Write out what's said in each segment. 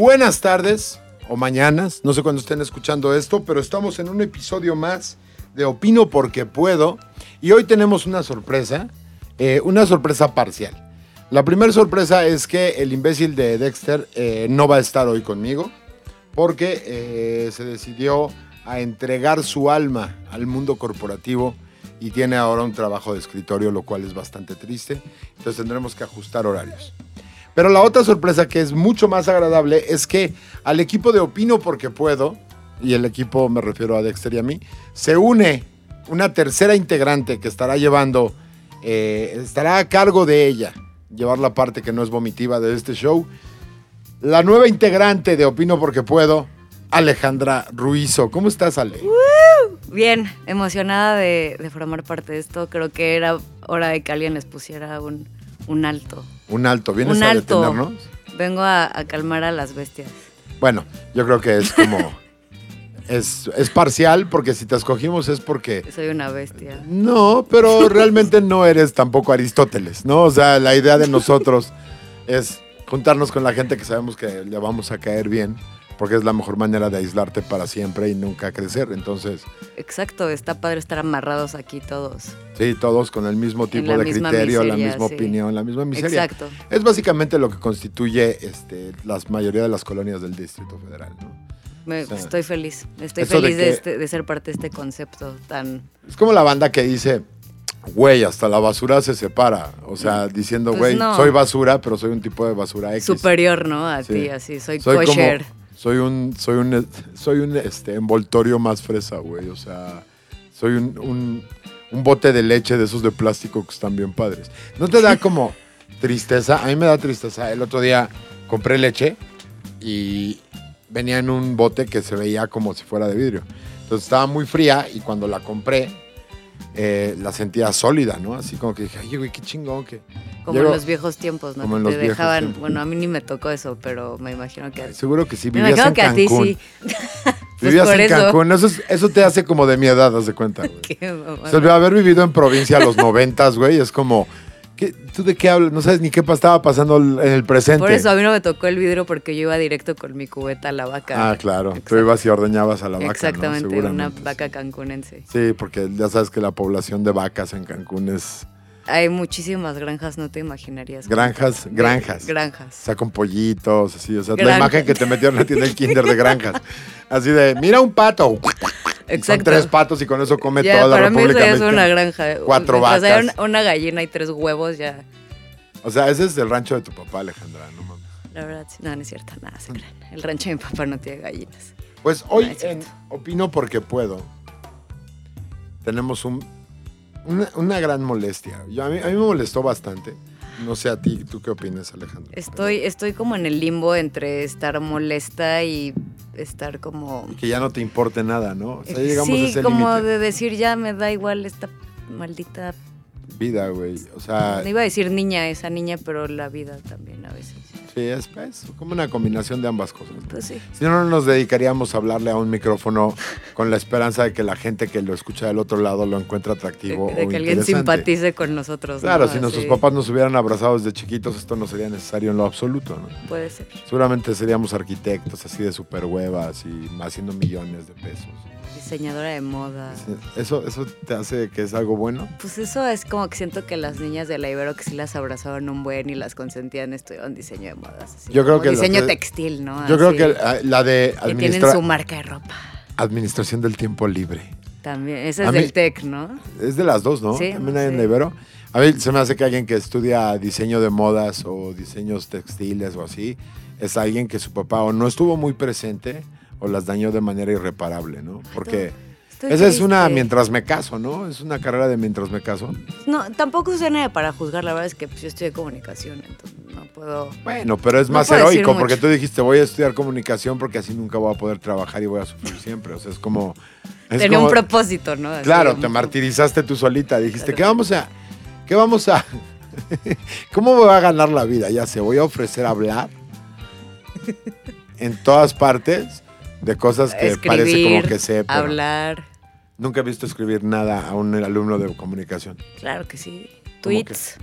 Buenas tardes o mañanas, no sé cuándo estén escuchando esto, pero estamos en un episodio más de Opino porque puedo y hoy tenemos una sorpresa, eh, una sorpresa parcial. La primera sorpresa es que el imbécil de Dexter eh, no va a estar hoy conmigo porque eh, se decidió a entregar su alma al mundo corporativo y tiene ahora un trabajo de escritorio, lo cual es bastante triste. Entonces tendremos que ajustar horarios. Pero la otra sorpresa que es mucho más agradable es que al equipo de Opino porque puedo, y el equipo me refiero a Dexter y a mí, se une una tercera integrante que estará llevando, eh, estará a cargo de ella, llevar la parte que no es vomitiva de este show. La nueva integrante de Opino porque puedo, Alejandra Ruizo. ¿Cómo estás, Ale? Bien, emocionada de, de formar parte de esto. Creo que era hora de que alguien les pusiera un, un alto. Un alto, ¿vienes Un a alto. detenernos? Vengo a, a calmar a las bestias. Bueno, yo creo que es como. es, es parcial, porque si te escogimos es porque. Soy una bestia. No, pero realmente no eres tampoco Aristóteles, ¿no? O sea, la idea de nosotros es juntarnos con la gente que sabemos que le vamos a caer bien, porque es la mejor manera de aislarte para siempre y nunca crecer. Entonces, Exacto, está padre estar amarrados aquí todos. sí, todos con el mismo tipo de criterio, la misma sí. opinión, la misma miseria. Exacto. Es básicamente lo que constituye este, la mayoría de las colonias del Distrito Federal, ¿no? Me- O sea, estoy feliz. Estoy de feliz de, este- de ser parte de este concepto tan... Es como la banda que dice, güey, hasta la basura se separa. O sea, diciendo, Pues güey, no. soy basura, pero soy un tipo de basura X. superior, ¿no? A Sí. ti, así. Soy, Soy como, kosher. Soy un, soy un, soy un este, envoltorio más fresa, güey. O sea, soy un, un, un bote de leche de esos de plástico que están bien padres. ¿No te da como tristeza? A mí me da tristeza. El otro día compré leche y venía en un bote que se veía como si fuera de vidrio. Entonces estaba muy fría y cuando la compré, eh, la sentía sólida, ¿no? Así como que dije, ay, güey, qué chingón que... Como Llego- en los viejos tiempos, ¿no? Como en los te dejaban... tiempos. Bueno, a mí ni me tocó eso, pero me imagino que... Seguro que sí, Me vivías imagino en que a ti sí. Vivías en eso. Cancún. Eso, es- eso te hace como de mi edad, haz de cuenta, güey. O sea, haber vivido en provincia a los noventas, güey, es como... ¿qué- ¿Tú de qué hablas? No sabes ni qué estaba pasando en el presente. Por eso a mí no me tocó el vidrio porque yo iba directo con mi cubeta a la vaca. Ah, claro. Tú Exacto. ibas y ordeñabas a la vaca, ¿no? Exactamente, una vaca cancunense. Sí, porque ya sabes que la población de vacas en Cancún es Hay muchísimas granjas, no te imaginarías. granjas, granjas. O Granjas. sea, con pollitos, así. O sea, la imagen que te metieron a ti en el kinder de granjas. Así de, mira un pato. Y Son Exacto. tres patos y con eso come Ya, toda la para mí eso República es una granja. Cuatro haya vacas. una, una gallina y tres huevos, ya. O sea, ese es el rancho de tu papá, Alejandra, no mames. La verdad, sí. no, no es cierto, nada, se crean. El rancho de mi papá no tiene gallinas. Pues hoy No, en. Opino porque puedo. Tenemos un, una, una gran molestia. Yo, a, mí, a mí me molestó bastante. No sé a ti, ¿tú qué opinas, Alejandro? Estoy, estoy como en el limbo entre estar molesta y estar como... Que ya no te importe nada, ¿no? O sea, llegamos a sí, ese como límite. de decir ya me da igual esta maldita... Vida, güey. O sea, No iba a decir niña, esa niña, pero la vida también a veces. sí, es pues, como una combinación de ambas cosas. Pues sí. Si no, no nos dedicaríamos a hablarle a un micrófono con la esperanza de que la gente que lo escucha del otro lado lo encuentre De, atractivo de o que alguien simpatice con nosotros. Claro, ¿no? si nuestros papás nos hubieran abrazado desde chiquitos, esto no sería necesario en lo absoluto, ¿no? Puede ser. Seguramente seríamos arquitectos así de super huevas y haciendo millones de pesos. Diseñadora de moda. ¿Eso, ¿Eso te hace que es algo bueno? Pues eso es como que siento que las niñas de la Ibero que sí las abrazaban un buen y las consentían estudiaban diseño de modas. así Yo creo que Diseño de- textil, ¿no? Yo creo que ah, la de Que tienen su marca de ropa. administración del tiempo libre. También. Ese es A mí- del TEC, ¿no? Es de las dos, ¿no? Sí, También hay en la Ibero. A mí se me hace que alguien que estudia diseño de modas o diseños textiles o así, es alguien que su papá o no estuvo muy presente o las dañó de manera irreparable, ¿no? Porque Estoy esa es una mientras me caso, ¿no? Es una carrera de mientras me caso. No, tampoco soy nadie para juzgar. La verdad es que pues, yo estudié comunicación, entonces no puedo. Bueno, pero es No más heroico porque tú dijiste voy a estudiar comunicación porque así nunca voy a poder trabajar y voy a sufrir siempre. O sea, es como... es Tenía como- un propósito, ¿no? Así Claro, te martirizaste tú solita. Dijiste, Claro. ¿qué vamos a...? ¿Qué vamos a...? ¿Cómo me va a ganar la vida? Ya sé, voy a ofrecer hablar en todas partes de cosas que parece como que sé, pero hablar. nunca he visto escribir nada a un alumno de comunicación. Claro que sí. ¿Cómo Tweets.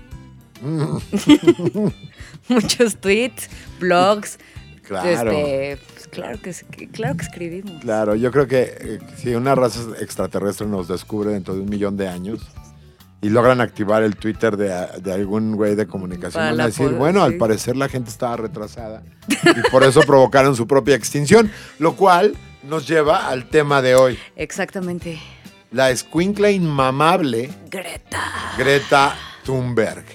Muchos tweets, blogs, Claro. Este, pues, claro, que, que- claro que escribimos. Claro, yo creo que eh, si una raza extraterrestre nos descubre dentro de un millón de años y logran activar el Twitter de, de algún güey de comunicación, van a decir, bueno, al parecer la gente estaba retrasada y por eso provocaron su propia extinción, lo cual nos lleva al tema de hoy, Exactamente. la escuincla inmamable Greta. Greta Thunberg.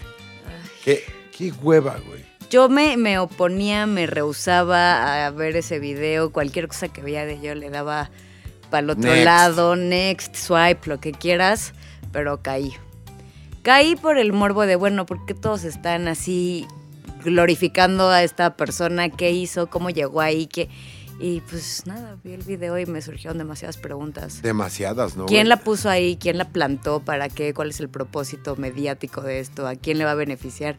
¿Qué, qué hueva, güey. Yo me, me oponía, me rehusaba a ver ese video, cualquier cosa que veía de yo le daba para el otro Next. lado, next, swipe, lo que quieras, pero caí. Caí por el morbo de, bueno, porque todos están así glorificando a esta persona, qué hizo, cómo llegó ahí, qué... Y pues nada, vi el video y me surgieron demasiadas preguntas. Demasiadas, ¿no? ¿Quién la puso ahí? ¿Quién la plantó? ¿Para qué? ¿Cuál es el propósito mediático de esto? ¿A quién le va a beneficiar?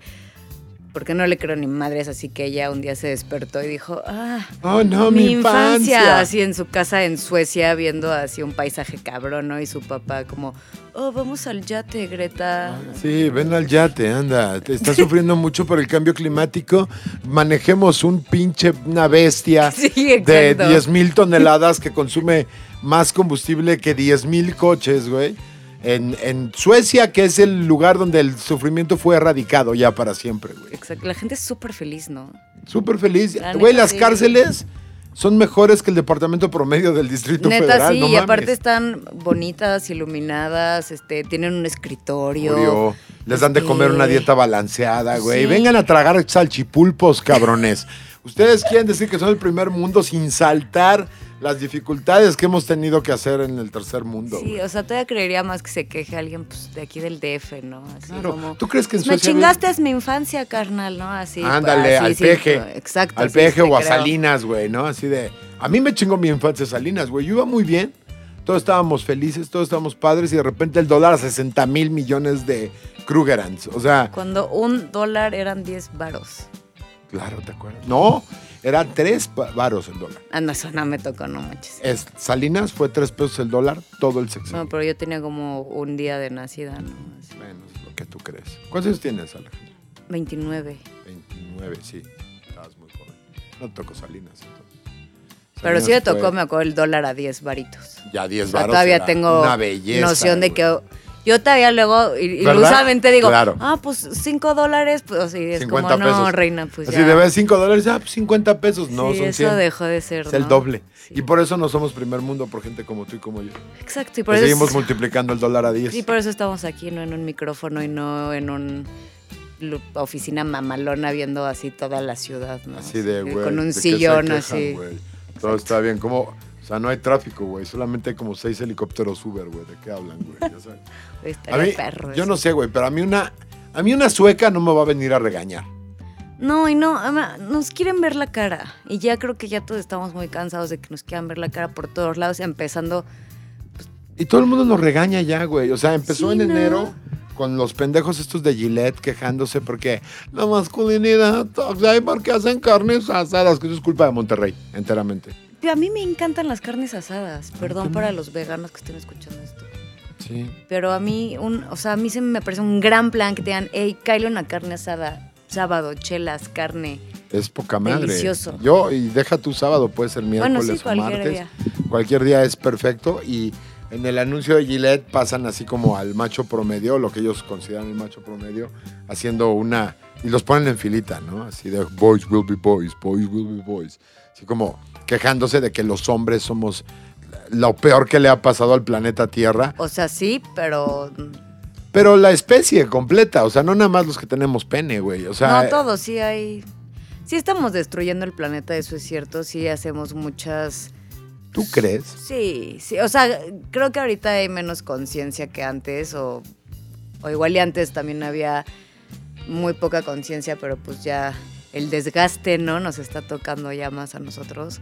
Porque no le creo ni madres, así que ella un día se despertó y dijo, ah, Oh, no, mi, infancia. así en su casa en Suecia, viendo así un paisaje cabrón, ¿no? Y su papá como, oh, vamos al yate, Greta. Sí, ven al yate, anda. Te estás sufriendo mucho por el cambio climático. Manejemos un pinche, una bestia Sí, de exacto. 10 mil toneladas que consume más combustible que 10 mil coches, güey. En, en Suecia, que es el lugar donde el sufrimiento fue erradicado ya para siempre, güey. Exacto, la gente es súper feliz, ¿no? Súper feliz. La Güey, las sí. cárceles son mejores que el departamento promedio del Distrito Neta, Federal. sí, no y aparte están bonitas, iluminadas, este, tienen un escritorio. Les dan de comer una Este, dieta balanceada, güey. sí. Vengan a tragar salchipulpos, cabrones. Ustedes quieren decir que son el primer mundo sin saltar las dificultades que hemos tenido que hacer en el tercer mundo. Sí, o sea, todavía creería más que se queje alguien pues, de aquí del DF, ¿no? Así Claro. como, ¿Tú crees que en Me Suecia chingaste es mi infancia, carnal, ¿no? Así. Ándale, así, al sí, peje. exacto. Al sí, peje o a creo. Salinas, güey, ¿no? Así de. A mí me chingó mi infancia Salinas, güey. Yo iba muy bien. Todos estábamos felices, todos estábamos padres y de repente el dólar a 60 mil millones de Krugerrands. O sea, Cuando un dólar eran 10 varos. claro, ¿te acuerdas? No, eran tres pa- varos el dólar. Anda, eso no me tocó, no manches. Es, Salinas fue tres pesos el dólar todo el sexenio. No, pero yo tenía como un día de nacida, ¿no? Así, es lo que tú crees. ¿Cuántos años tienes, Alejandro? 29. 29, sí. Estabas muy joven. No te tocó Salinas, entonces. Pero sí me tocó, fue me acuerdo, el dólar a 10 varitos. Ya 10 O sea, varos todavía tengo una belleza, noción de que yo todavía luego ilusamente digo, Claro. ah, pues 5 dólares, pues así es 50 como, no, pesos. reina, pues Así ya. debes 5 dólares, ah, pues 50 pesos. No, Sí, son eso 100. dejó de ser, Es el ¿no? doble. Sí. Y por eso no somos primer mundo por gente como tú y como yo. Exacto, y por Que eso, seguimos multiplicando el dólar a 10. sí, por eso estamos aquí, no en un micrófono y no en un oficina mamalona viendo así toda la ciudad, ¿no? Así de, güey. Con un ¿de sillón quejan, así. güey? Todo está bien. Como, o sea, no hay tráfico, güey. Solamente hay como seis helicópteros Uber, güey. ¿De qué hablan, güey? Ya sabes. A Estaría mí, perro yo no sé, güey, pero a mí una, a mí una sueca no me va a venir a regañar. No, y no, ama, nos quieren ver la cara. Y ya creo que ya todos estamos muy cansados de que nos quieran ver la cara por todos lados, empezando. Y todo el mundo nos regaña ya, güey. O sea, empezó Sí, en ¿no? enero con los pendejos estos de Gillette quejándose porque la masculinidad porque hacen carnes asadas, que eso es culpa de Monterrey, enteramente. A mí me encantan las carnes asadas. Perdón también. para los veganos que estén escuchando esto. Sí. Pero a mí, un, o sea, a mí se me parece un gran plan que te digan, hey, cállale una carne asada, sábado, chelas, carne. Es poca madre. Delicioso. Yo, y deja tu sábado, puede ser Bueno, miércoles sí, o cualquier martes. día. Cualquier día es perfecto. Y en el anuncio de Gillette pasan así como al macho promedio, lo que ellos consideran el macho promedio, haciendo una. Y los ponen en filita, ¿no? Así de boys will be boys, boys will be boys. Así como quejándose de que los hombres somos lo peor que le ha pasado al planeta Tierra. O sea, sí, pero Pero la especie completa, o sea, no nada más los que tenemos pene, güey. O sea, no todos, sí hay... Sí estamos destruyendo el planeta, eso es cierto, sí hacemos muchas... ¿tú crees? Sí, sí, o sea, creo que ahorita hay menos conciencia que antes, o, o igual y antes también había muy poca conciencia, pero pues ya el desgaste, ¿no? Nos está tocando ya más a nosotros.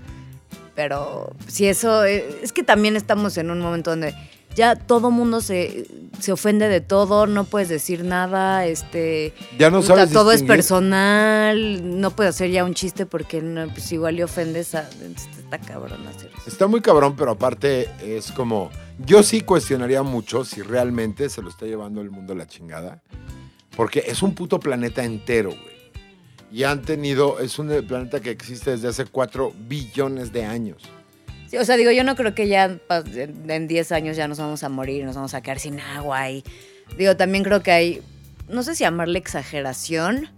Pero si eso, eh, es que también estamos en un momento donde ya todo mundo se, se ofende de todo, no puedes decir nada, este... Ya no puta, sabes todo es personal, no puedes hacer ya un chiste porque no, pues igual le ofendes a... Está cabrón hacer eso. Está muy cabrón, pero aparte es como. Yo sí cuestionaría mucho si realmente se lo está llevando el mundo a la chingada. Porque es un puto planeta entero, güey. Y han tenido, es un planeta que existe desde hace 4 billones de años. Sí, o sea, digo, yo no creo que ya en en 10 años ya nos vamos a morir, nos vamos a quedar sin agua. Y digo, también creo que hay, no sé si llamarle exageración.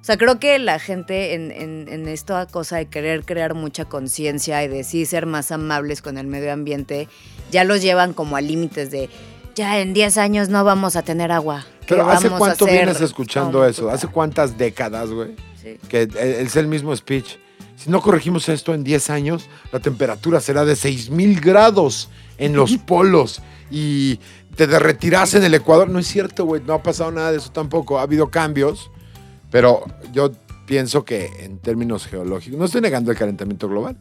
O sea, creo que la gente en, en, en esta cosa de querer crear mucha conciencia y de sí ser más amables con el medio ambiente, ya los llevan como a límites de, ya en 10 años no vamos a tener agua. ¿Qué Pero ¿hace cuánto vienes escuchando eso? ¿Hace cuántas décadas, güey? Sí. Que eh, es el mismo speech. Si no corregimos esto en 10 años, la temperatura será de 6000 grados en los polos y te derretirás en el Ecuador. No es cierto, güey. No ha pasado nada de eso tampoco. Ha habido cambios, pero yo pienso que en términos geológicos, no estoy negando el calentamiento global.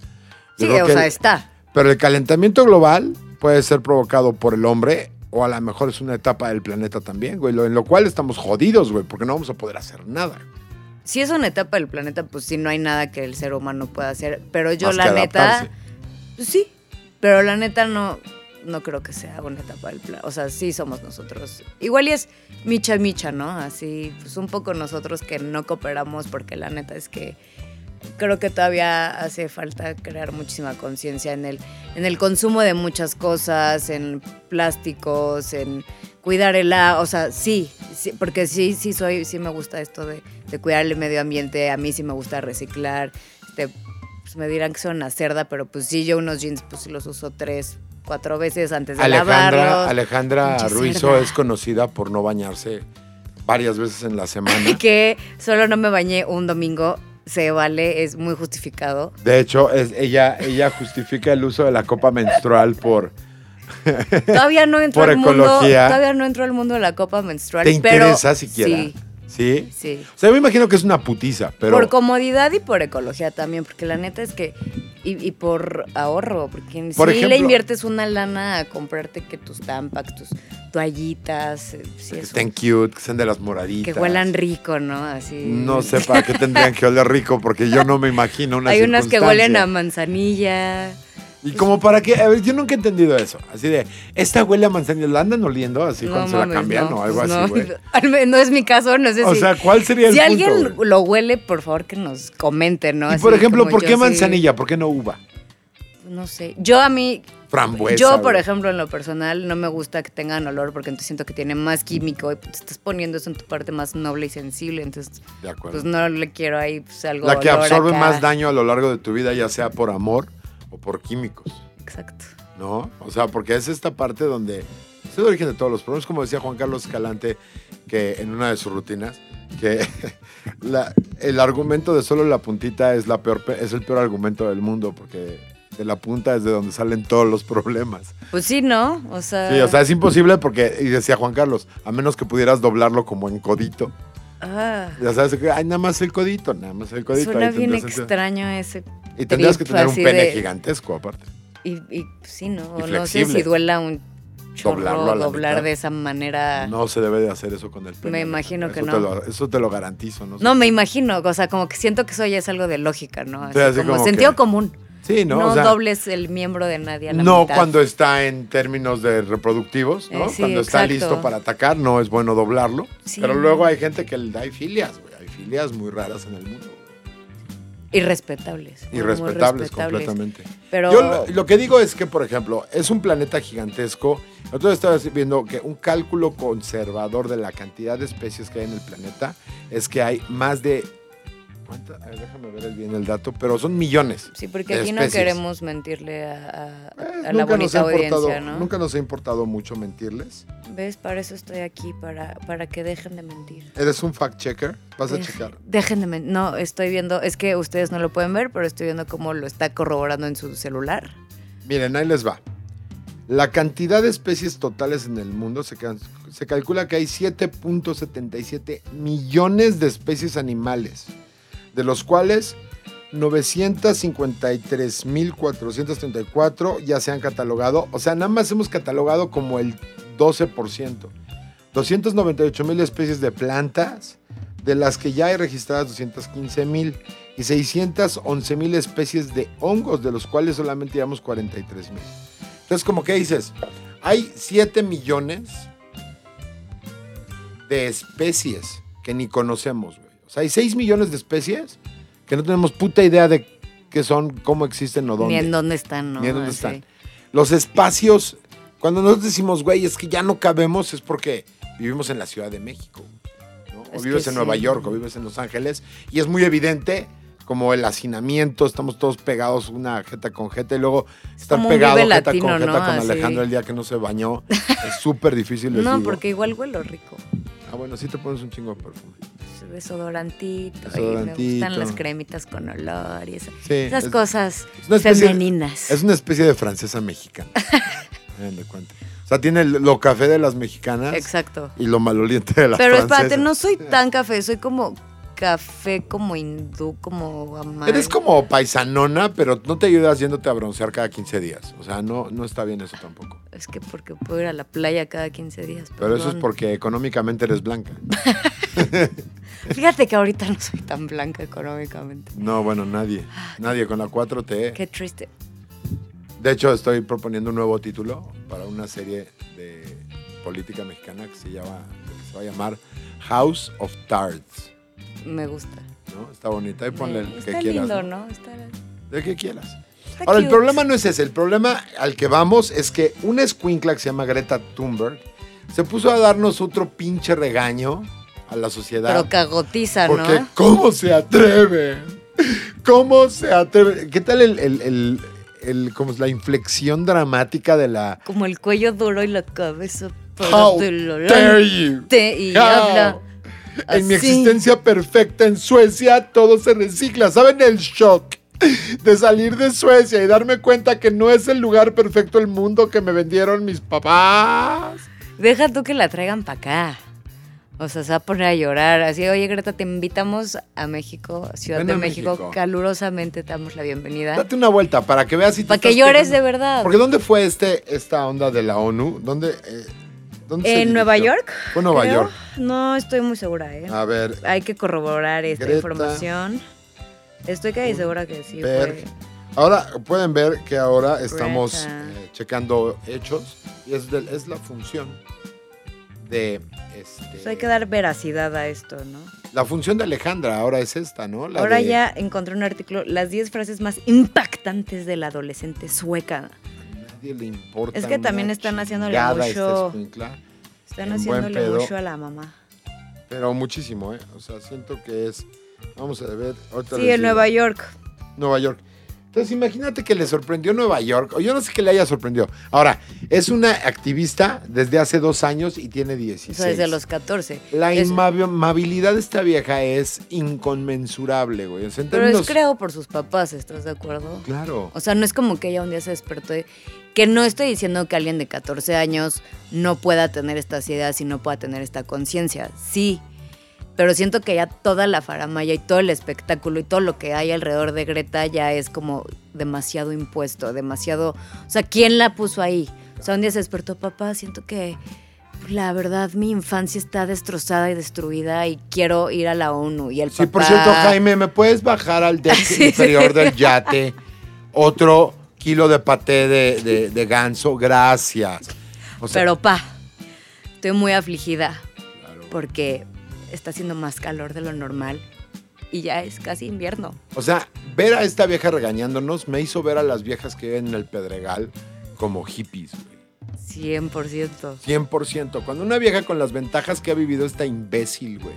Sí, o sea, está. pero el calentamiento global puede ser provocado por el hombre o a lo mejor es una etapa del planeta también, güey. En lo cual estamos jodidos, güey, porque no vamos a poder hacer nada. Si es una etapa del planeta, pues sí, no hay nada que el ser humano pueda hacer. Pero yo, Más la neta, pues sí. Pero la neta no, no creo que sea una etapa del planeta. O sea, sí somos nosotros. Igual y es micha micha, ¿no? Así, pues un poco nosotros que no cooperamos, porque la neta es que creo que todavía hace falta crear muchísima conciencia en el, en el consumo de muchas cosas, en plásticos, en cuidar el o sea, sí, sí, porque sí, sí soy, sí me gusta esto de, de cuidar el medio ambiente, a mí sí me gusta reciclar, este, pues me dirán que soy una cerda, pero pues sí, yo unos jeans pues sí los uso tres, cuatro veces antes de Alejandra, lavarlos. Alejandra Ruizo es conocida por no bañarse varias veces en la semana. que solo no me bañé un domingo, se vale, es muy justificado. De hecho, es, ella, ella justifica el uso de la copa menstrual por... Todavía no entró Por al mundo, todavía no entró al mundo de la copa menstrual. ¿Te pero interesa siquiera? Sí, ¿Sí? sí. O sea, yo me imagino que es una putiza, pero... Por comodidad y por ecología también, porque la neta es que. Y, y por ahorro, porque Por si le inviertes una lana a comprarte que tus tampax, tus toallitas, eh, que estén cute, que sean de las moraditas. que huelan rico, ¿no? Así. No sé para qué tendrían que oler rico, porque yo no me imagino una Hay unas que huelen a manzanilla. Y como para qué, a ver, yo nunca he entendido eso. Así de, esta huele a manzanilla, ¿la andan oliendo así no, cuando se la cambian no, o algo pues así, no. güey? No es mi caso, no sé O si. sea, ¿cuál sería el si punto? alguien lo huele, por favor que nos comente, ¿no? Y Así por ejemplo, ¿por qué sí- manzanilla? ¿Por qué no uva? No sé. Yo a mí Frambuesa. Yo, por ejemplo, en lo personal, no me gusta que tengan olor porque entonces siento que tiene más químico y pues, te estás poniendo eso en tu parte más noble y sensible. Entonces, De acuerdo. pues no le quiero ahí pues, algo. la que absorbe acá. más daño a lo largo de tu vida, ya sea por amor o por químicos, Exacto. ¿no? O sea, porque es esta parte donde es el origen de todos los problemas, como decía Juan Carlos Escalante, que en una de sus rutinas, que la- el argumento de solo la puntita es, la peor, pe- es el peor argumento del mundo, porque de la punta es de donde salen todos los problemas. Pues sí, ¿no? O sea. Sí, o sea, es imposible porque, y decía Juan Carlos, a menos que pudieras doblarlo como en codito. Ah, Ya sabes, que, ay, nada más el codito, nada más el codito. suena bien extraño ese. Y tendrías que tener un pene de- gigantesco aparte. Y, y sí, ¿no? Y no sé si duela un chorro Doblarlo a la doblar mitad. de esa manera. No, No se debe de hacer eso con el pene. Me imagino que Eso no. te lo- eso te lo garantizo. No, me imagino. O sea, como que siento que eso ya es algo de lógica, ¿no? Así, Sí, así como, como sentido que- común. Sí, ¿no? No, O sea, dobles el miembro de nadie a la no mitad. cuando está en términos de reproductivos, ¿no? Eh, sí, cuando está exacto. listo para atacar, no es bueno doblarlo. Sí. Pero luego hay gente que le- hay filias, güey. Hay filias muy raras en el mundo. Irrespetables. Irrespetables respetables. completamente. Pero Yo lo, lo que digo es que, por ejemplo, es un planeta gigantesco. Nosotros estaba viendo que un cálculo conservador de la cantidad de especies que hay en el planeta es que hay más de. ¿Cuánta? A ver, déjame ver bien el dato, pero son millones. sí, porque aquí no queremos mentirle a, a- Eh, a la nunca nos ha bonita importado- audiencia, ¿no? Nunca nos ha importado mucho mentirles. ¿Ves? Para eso estoy aquí, para, para que dejen de mentir. ¿Eres un fact checker? ¿Vas a checar? Dejen de mentir. No, estoy viendo, es que ustedes no lo pueden ver, pero estoy viendo cómo lo está corroborando en su celular. Miren, ahí les va. La cantidad de especies totales en el mundo se, se calcula que hay 7.77 millones de especies animales, de los cuales 953.434 ya se han catalogado. O sea, nada más hemos catalogado como el 12%. 298.000 especies de plantas, de las que ya hay registradas 215.000 y 611.000 especies de hongos, de los cuales solamente llevamos 43.000. Entonces, como que dices, hay 7 millones de especies que ni conocemos, sea, hay 6 millones de especies que no tenemos puta idea de qué son, cómo existen o dónde. Ni en dónde están, ¿no? Ni en dónde están. Los espacios, cuando nosotros decimos, güey, es que ya no cabemos, es porque vivimos en la Ciudad de México. ¿no? O Es vives en Nueva. York, o vives en Los Ángeles, y es muy evidente como el hacinamiento, estamos todos pegados una jeta con jeta, y luego estar como pegado jeta Latino, con jeta ¿no? con Así. Alejandro el día que no se bañó. es súper difícil No, decirlo. porque igual huelo rico. Ah, bueno, sí te pones un chingo de perfume. Desodorantito, y me Desodorantito. gustan las cremitas con olor y eso. Sí, esas es- cosas es de- femeninas. Es una especie de francesa mexicana. De cuenta. O sea, tiene lo café de las mexicanas Exacto. y lo maloliente de las Pero francesas. espérate, no soy tan café, soy como café, como hindú, como amarillo. Eres como paisanona, pero no te ayudas yéndote a broncear cada 15 días. O sea, no, no está bien eso tampoco. Es que porque puedo ir a la playa cada 15 días. Pero eso es porque económicamente eres blanca. Fíjate que ahorita no soy tan blanca económicamente. No, bueno, nadie. Nadie con la 4T. Qué triste. De hecho, estoy proponiendo un nuevo título para una serie de política mexicana que se, llama, que se va a llamar House of Tards. Me gusta. ¿no? Está bonita. Y ponle el que Está quieras. lindo, ¿no? ¿no? Está, De que quieras. Ahora, el problema no es ese. El problema al que vamos es que una escuincla que se llama Greta Thunberg se puso a darnos otro pinche regaño a la sociedad. Pero cagotiza, porque, ¿no? ¿cómo se atreve? ¿Cómo se atreve? ¿Qué tal el, el, el- el- como es la inflexión dramática de la... Como el cuello duro y la cabeza How del dare you? y How? habla. En mi existencia perfecta en Suecia, todo se recicla. ¿Saben el shock de salir de Suecia y darme cuenta que no es el lugar perfecto del mundo que me vendieron mis papás? Deja tú que la traigan para acá. O sea, se va a poner a llorar. Así, oye, Greta, te invitamos a México, Ciudad Ven de México. México. Calurosamente te damos la bienvenida. Date una vuelta para que veas si te Para que llores pegando. de verdad. Porque ¿dónde fue este, esta onda de la ONU? ¿Dónde, eh, dónde se ¿En Nueva? York? Fue Nueva creo. York. No estoy muy segura, ¿eh? A ver, Hay que corroborar esta Greta información. Estoy casi segura que sí fue. ahora pueden ver que ahora estamos eh, checando hechos y es, la función de... Este, Pues hay que dar veracidad a esto, ¿no? La función de Alejandra ahora es esta, ¿no? La Ahora de- ya encontré un artículo, las 10 frases más impactantes de la adolescente sueca. A nadie le importa. Es que también están haciéndole mucho- Están haciéndole mucho a la mamá. pero muchísimo, ¿eh? O sea, siento que es... Vamos a ver. ahorita Sí, en. Nueva York. Nueva York. Entonces, imagínate que le sorprendió Nueva York, o yo no sé qué le haya sorprendido. Ahora, es una activista desde hace dos años y tiene O 16. sea, desde los 14. La Es- amabilidad de esta vieja es inconmensurable, güey. O sea, en pero términos- es creado por sus papás, ¿estás de acuerdo? Claro. O sea, no es como que ella un día se despertó y- Que no estoy diciendo que alguien de 14 años no pueda tener estas ideas y no pueda tener esta conciencia. Sí. Pero siento que ya toda la faramaya y todo el espectáculo y todo lo que hay alrededor de Greta ya es como demasiado impuesto, demasiado... O sea, ¿quién la puso ahí? O sea, un día se despertó, papá, siento que la verdad mi infancia está destrozada y destruida y quiero ir a la ONU. Y el Sí, papá... por cierto, Jaime, ¿me puedes bajar al deck Sí, inferior sí. del yate? Otro kilo de paté de, de- de ganso, gracias. O sea, Pero pa, estoy muy afligida claro. porque está haciendo más calor de lo normal y ya es casi invierno. O sea, ver a esta vieja regañándonos me hizo ver a las viejas que viven en el Pedregal como hippies, güey. 100%. 100%. Cuando una vieja con las ventajas que ha vivido esta imbécil, güey,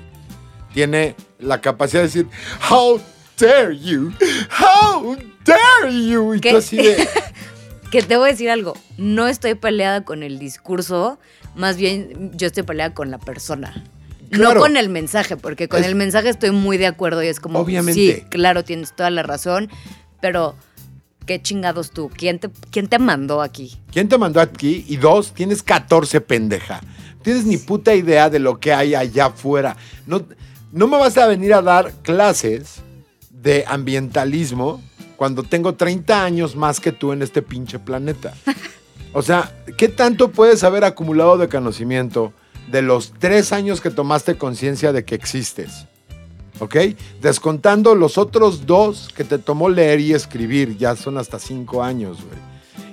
tiene la capacidad de decir, How dare you? How dare you? Y ¿Qué? tú así de, Que te voy a decir algo, no estoy peleada con el discurso, más bien yo estoy peleada con la persona. Claro. No con el mensaje, porque con Es- el mensaje estoy muy de acuerdo y es como, Obviamente. sí, claro, tienes toda la razón, pero qué chingados tú, ¿quién te, quién te mandó aquí? ¿quién te mandó aquí? Y dos, tienes 14, pendeja. No Tienes ni puta idea de lo que hay allá afuera. No, no me vas a venir a dar clases de ambientalismo cuando tengo 30 años más que tú en este pinche planeta. O sea, ¿qué tanto puedes haber acumulado de conocimiento de los tres años que tomaste conciencia de que existes? ¿Ok? Descontando los otros dos que te tomó leer y escribir, ya son hasta cinco años, güey.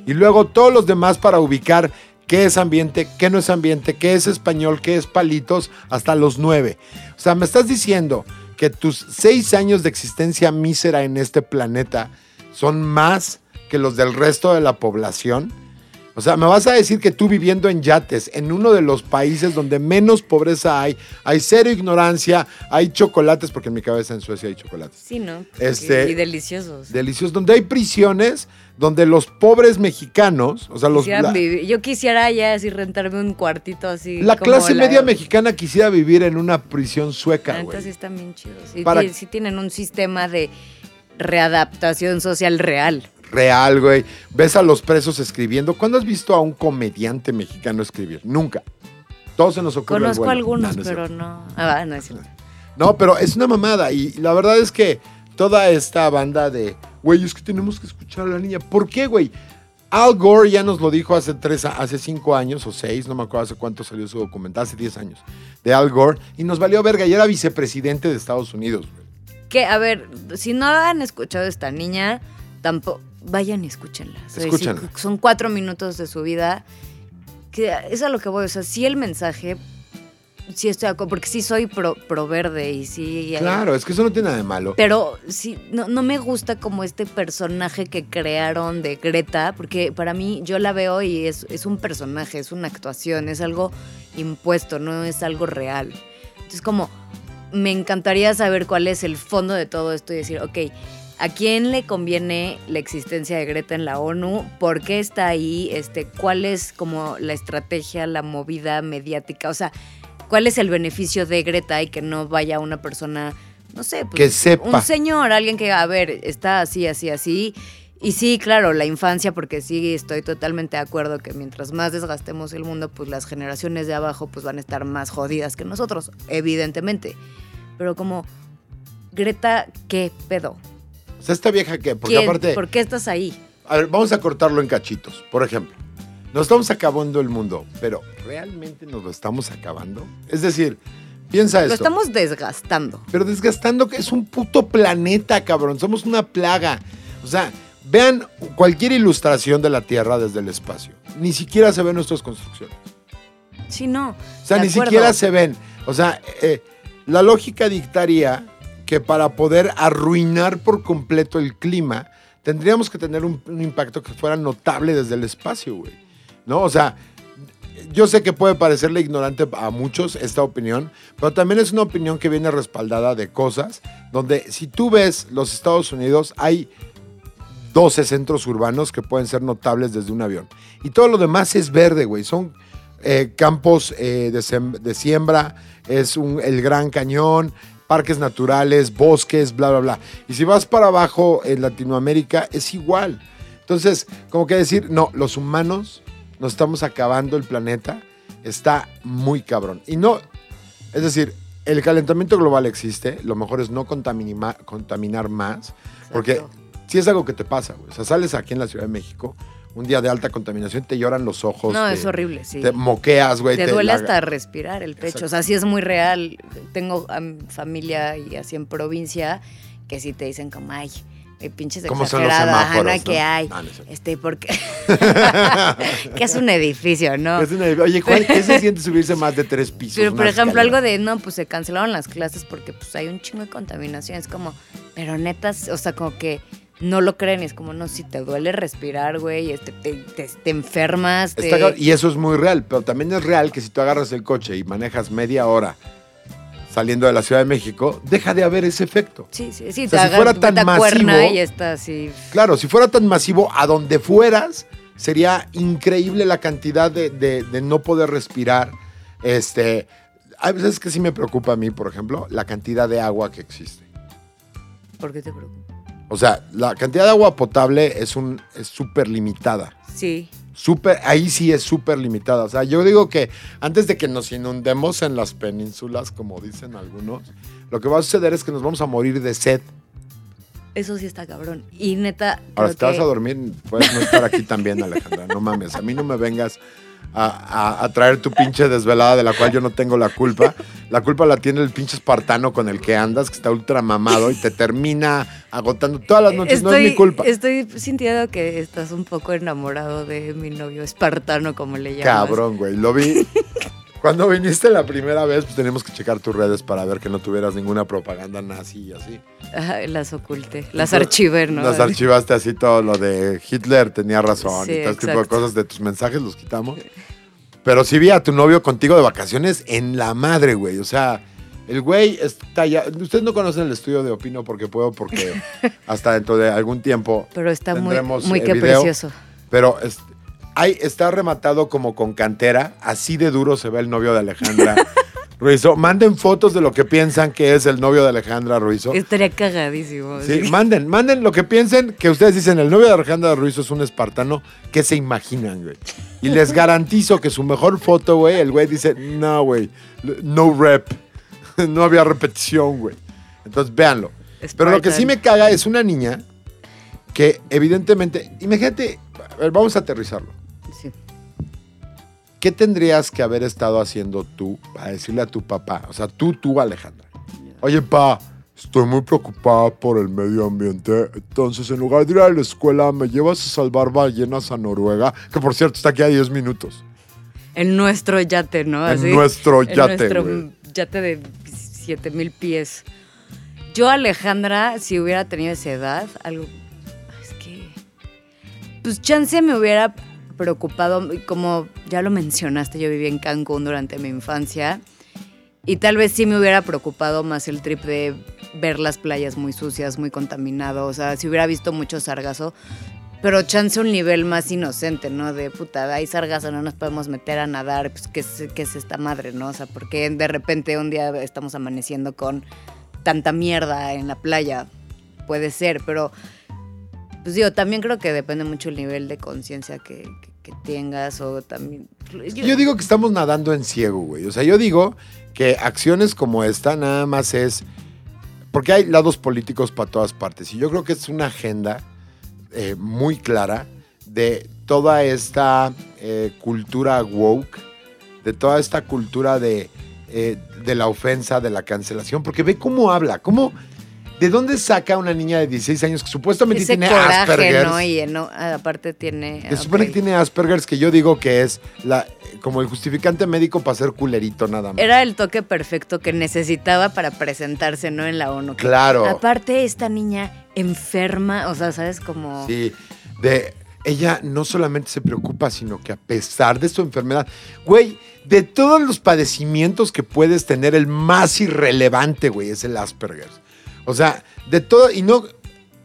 Y luego todos los demás para ubicar qué es ambiente, qué no es ambiente, qué es español, qué es palitos, hasta los nueve. O sea, me estás diciendo que tus seis años de existencia mísera en este planeta son más que los del resto de la población? O sea, me vas a decir que tú viviendo en yates, en uno de los países donde menos pobreza hay, hay cero ignorancia, hay chocolates, porque en mi cabeza en Suecia hay chocolates. Sí, ¿no? Este- y deliciosos. Deliciosos, donde hay prisiones, donde los pobres mexicanos, o sea, los, la, vivir- Yo quisiera ya así rentarme un cuartito así. la como clase la- media mexicana quisiera vivir en una prisión sueca, güey. sí están bien chidos. Y Para- sí tienen un sistema de readaptación social real. Real, güey. Ves a los presos escribiendo. ¿Cuándo has visto a un comediante mexicano escribir? Nunca. Todos se nos ocurre. Conozco bueno. algunos, No, pero no. Ah, no es cierto. No, pero es una mamada. Y la verdad es que toda esta banda de, güey, es que tenemos que escuchar a la niña. ¿Por qué, güey? Al Gore ya nos lo dijo hace tres, hace cinco años o seis, no me acuerdo hace cuánto salió su documental, hace diez años, de Al Gore, y nos valió verga, y era vicepresidente de Estados Unidos. güey. Que, a ver, si no han escuchado a esta niña, tampoco. Vayan y escúchenla. O sea, Escúchenla. son cuatro minutos de su vida. Que es a lo que voy. O sea, sí el mensaje. Sí estoy de acuerdo. Porque sí soy pro, pro verde y sí. Claro, es que eso no tiene nada de malo. Pero sí, no, no me gusta como este personaje que crearon de Greta, porque para mí yo la veo y es, es un personaje, es una actuación, es algo impuesto, no es algo real. Entonces como me encantaría saber cuál es el fondo de todo esto y decir, ok, ¿a quién le conviene la existencia de Greta en la ONU? ¿Por qué está ahí? Este, ¿Cuál es como la estrategia, la movida mediática? O sea, ¿cuál es el beneficio de Greta y que no vaya una persona, no sé, pues, Que sepa. un señor, alguien que, a ver, está así, así, así. Y sí, claro, la infancia, porque sí estoy totalmente de acuerdo que mientras más desgastemos el mundo, pues las generaciones de abajo pues van a estar más jodidas que nosotros, evidentemente. Pero como, Greta, ¿qué pedo? O sea, esta vieja que, porque ¿Quién- aparte, ¿Por qué estás ahí? a ver, vamos a cortarlo en cachitos. Por ejemplo, nos estamos acabando el mundo, pero ¿realmente nos lo estamos acabando? Es decir, piensa Lo esto. estamos desgastando. Pero desgastando que es un puto planeta, cabrón. Somos una plaga. O sea, vean cualquier ilustración de la Tierra desde el espacio. Ni siquiera se ven nuestras construcciones. Sí, no. O sea, ni acuerdo. siquiera se ven. O sea, eh, la lógica dictaría que para poder arruinar por completo el clima, tendríamos que tener un, un impacto que fuera notable desde el espacio, güey. ¿No? O sea, yo sé que puede parecerle ignorante a muchos esta opinión, pero también es una opinión que viene respaldada de cosas donde si tú ves los Estados Unidos, hay 12 centros urbanos que pueden ser notables desde un avión. Y todo lo demás es verde, güey. Son eh, campos eh, de, de siembra, es un- el Gran Cañón, parques naturales, bosques, bla, bla, bla. Y si vas para abajo en Latinoamérica, es igual. Entonces, como que decir, no, los humanos nos estamos acabando el planeta, está muy cabrón. Y no, es decir, el calentamiento global existe, lo mejor es no contamina- contaminar más, porque si es algo que te pasa, güey. O sea, sales aquí en la Ciudad de México, un día de alta contaminación, te lloran los ojos. No, te- es horrible, sí. Te moqueas, güey. Te duele la- hasta respirar el pecho. Exacto. O sea, sí es muy real. Tengo am, familia y así en provincia que sí te dicen como, ay, eh, pinches ¿Cómo son los exagerada, semáforos, no no? que hay. No, no es cierto. Este, porque que es un edificio, ¿no? Es una- Oye, Juan, ¿qué se siente subirse más de tres pisos? Pero, por ejemplo, escalera? algo de, no, pues se cancelaron las clases porque pues hay un chingo de contaminación. Es como, pero netas, o sea, como que no lo creen. y Es como, no, si te duele respirar, güey, este, te, te- te enfermas. te- Está y eso es muy real, pero también es real que si tú agarras el coche y manejas media hora saliendo de la Ciudad de México, deja de haber ese efecto. Sí, sí, sí. O sea, si fuera tan a masivo- y está así. Claro, si fuera tan masivo, a donde fueras, sería increíble la cantidad de, de- de no poder respirar. Este, hay veces que sí me preocupa a mí, por ejemplo, la cantidad de agua que existe. ¿Por qué te preocupas? O sea, la cantidad de agua potable es un es súper limitada. Sí. Súper, ahí sí es súper limitada. O sea, yo digo que antes de que nos inundemos en las penínsulas, como dicen algunos, lo que va a suceder es que nos vamos a morir de sed. Eso sí está cabrón. Y neta. Ahora, si te vas a dormir, puedes no estar aquí también, Alejandra. No mames, a mí no me vengas a, a- a traer tu pinche desvelada de la cual yo no tengo la culpa. La culpa la tiene el pinche espartano con el que andas, que está ultra mamado y te termina agotando todas las noches. no es mi culpa. Estoy sintiendo que estás un poco enamorado de mi novio espartano, como le llamas. Cabrón, güey. Lo vi. Cuando viniste la primera vez, pues teníamos que checar tus redes para ver que no tuvieras ninguna propaganda nazi y así. Ay, las oculté, las archivé, ¿no? Las archivaste así todo lo de Hitler, tenía razón Sí, y todo ese tipo de cosas de tus mensajes los quitamos. Pero sí vi a tu novio contigo de vacaciones en la madre, güey. O sea, el güey está ya. Ustedes no conocen el estudio de Opino porque puedo, porque hasta dentro de algún tiempo. Pero está muy, muy el que video. precioso. Pero es- ahí está rematado como con cantera. Así de duro se ve el novio de Alejandra Ruizo. Manden fotos de lo que piensan que es el novio de Alejandra Ruizo. Estaría cagadísimo. Sí, sí. manden, manden lo que piensen, que ustedes dicen, el novio de Alejandra Ruizo es un espartano, que se imaginan, güey? Y les garantizo que su mejor foto, güey, el güey dice, no, güey, no rep, no había repetición, güey. Entonces, véanlo. Pero lo que sí me caga es una niña que evidentemente, imagínate, a ver, vamos a aterrizarlo. ¿Qué tendrías que haber estado haciendo tú para decirle a tu papá? O sea, tú, tú, Alejandra. Oye, pa, estoy muy preocupada por el medio ambiente. Entonces, en lugar de ir a la escuela, me llevas a salvar ballenas a Noruega, que por cierto está aquí a 10 minutos. En nuestro yate, ¿no? En nuestro en yate, nuestro güey. yate de 7000 pies. Yo, Alejandra, si hubiera tenido esa edad, algo. Es que. Pues chance me hubiera preocupado, como ya lo mencionaste, yo viví en Cancún durante mi infancia. Y tal vez sí me hubiera preocupado más el trip de ver las playas muy sucias, muy contaminado. O sea, si hubiera visto mucho sargazo, pero chance un nivel más inocente, ¿no? De puta, hay sargazo, no nos podemos meter a nadar, pues ¿qué es, qué es esta madre, no? O sea, porque de repente un día estamos amaneciendo con tanta mierda en la playa. Puede ser, pero pues digo, también creo que depende mucho el nivel de conciencia que- que tengas o también... Yo digo que estamos nadando en ciego, güey. O sea, yo digo que acciones como esta nada más es... Porque hay lados políticos para todas partes. Y yo creo que es una agenda eh, muy clara de toda esta eh, cultura woke, de toda esta cultura de, eh, de la ofensa, de la cancelación. Porque ve cómo habla, cómo... ¿De dónde saca una niña de 16 años que supuestamente Ese tiene coraje, Asperger's? ¿no? Y no, aparte tiene... Se supone ok. que tiene Asperger's, que yo digo que es la, como el justificante médico para ser culerito nada más. Era el toque perfecto que necesitaba para presentarse, ¿no? En la ONU. Claro. Aparte, esta niña enferma, o sea, ¿sabes? Como... Sí, de ella no solamente se preocupa, sino que a pesar de su enfermedad, güey, de todos los padecimientos que puedes tener, el más irrelevante, güey, es el Asperger's. O sea, de todo, y no,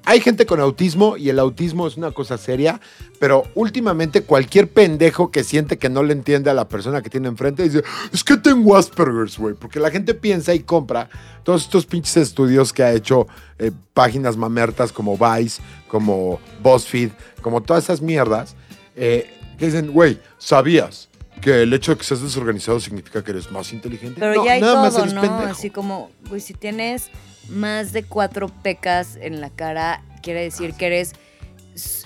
hay gente con autismo y el autismo es una cosa seria, pero últimamente cualquier pendejo que siente que no le entiende a la persona que tiene enfrente dice, es que tengo Asperger's, güey, porque la gente piensa y compra todos estos pinches estudios que ha hecho eh, páginas mamertas como Vice, como BuzzFeed, como todas esas mierdas, eh, que dicen, güey, ¿sabías? Que el hecho de que seas desorganizado significa que eres más inteligente. Pero No, ya hay nada más todo, eres ¿no? pendejo. Así como, güey, si tienes más de cuatro pecas en la cara, quiere decir que eres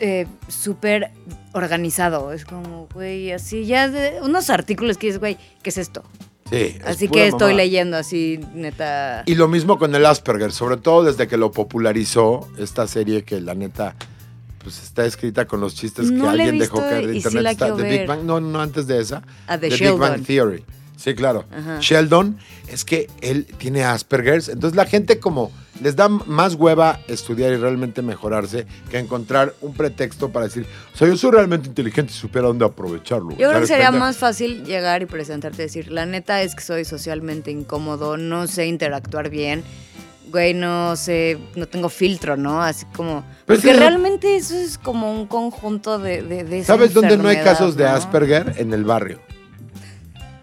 eh, súper organizado. Es como, güey, así ya de- unos artículos que dices, güey, ¿qué es esto? Sí, es Así que estoy leyendo así, neta. Y lo mismo con el Asperger, sobre todo desde que lo popularizó esta serie que la neta pues está escrita con los chistes No que alguien dejó caer de internet. la Está- Big. Bang, no, no, antes de esa. Ah, de The Big Bang. Theory. Sí, claro. Ajá. Sheldon es que él tiene Asperger's, entonces la gente como les da más hueva estudiar y realmente mejorarse que encontrar un pretexto para decir, o sea, yo soy realmente inteligente y supiera dónde aprovecharlo. Yo creo que ¿sabes, sería pendejo? más fácil llegar y presentarte y decir, la neta es que soy socialmente incómodo, no sé interactuar bien, güey, no sé, no tengo filtro, ¿no? Así como... Pero porque sí, realmente eso es como un conjunto de... de, de esa ¿Sabes dónde no hay casos de. Asperger? En el barrio.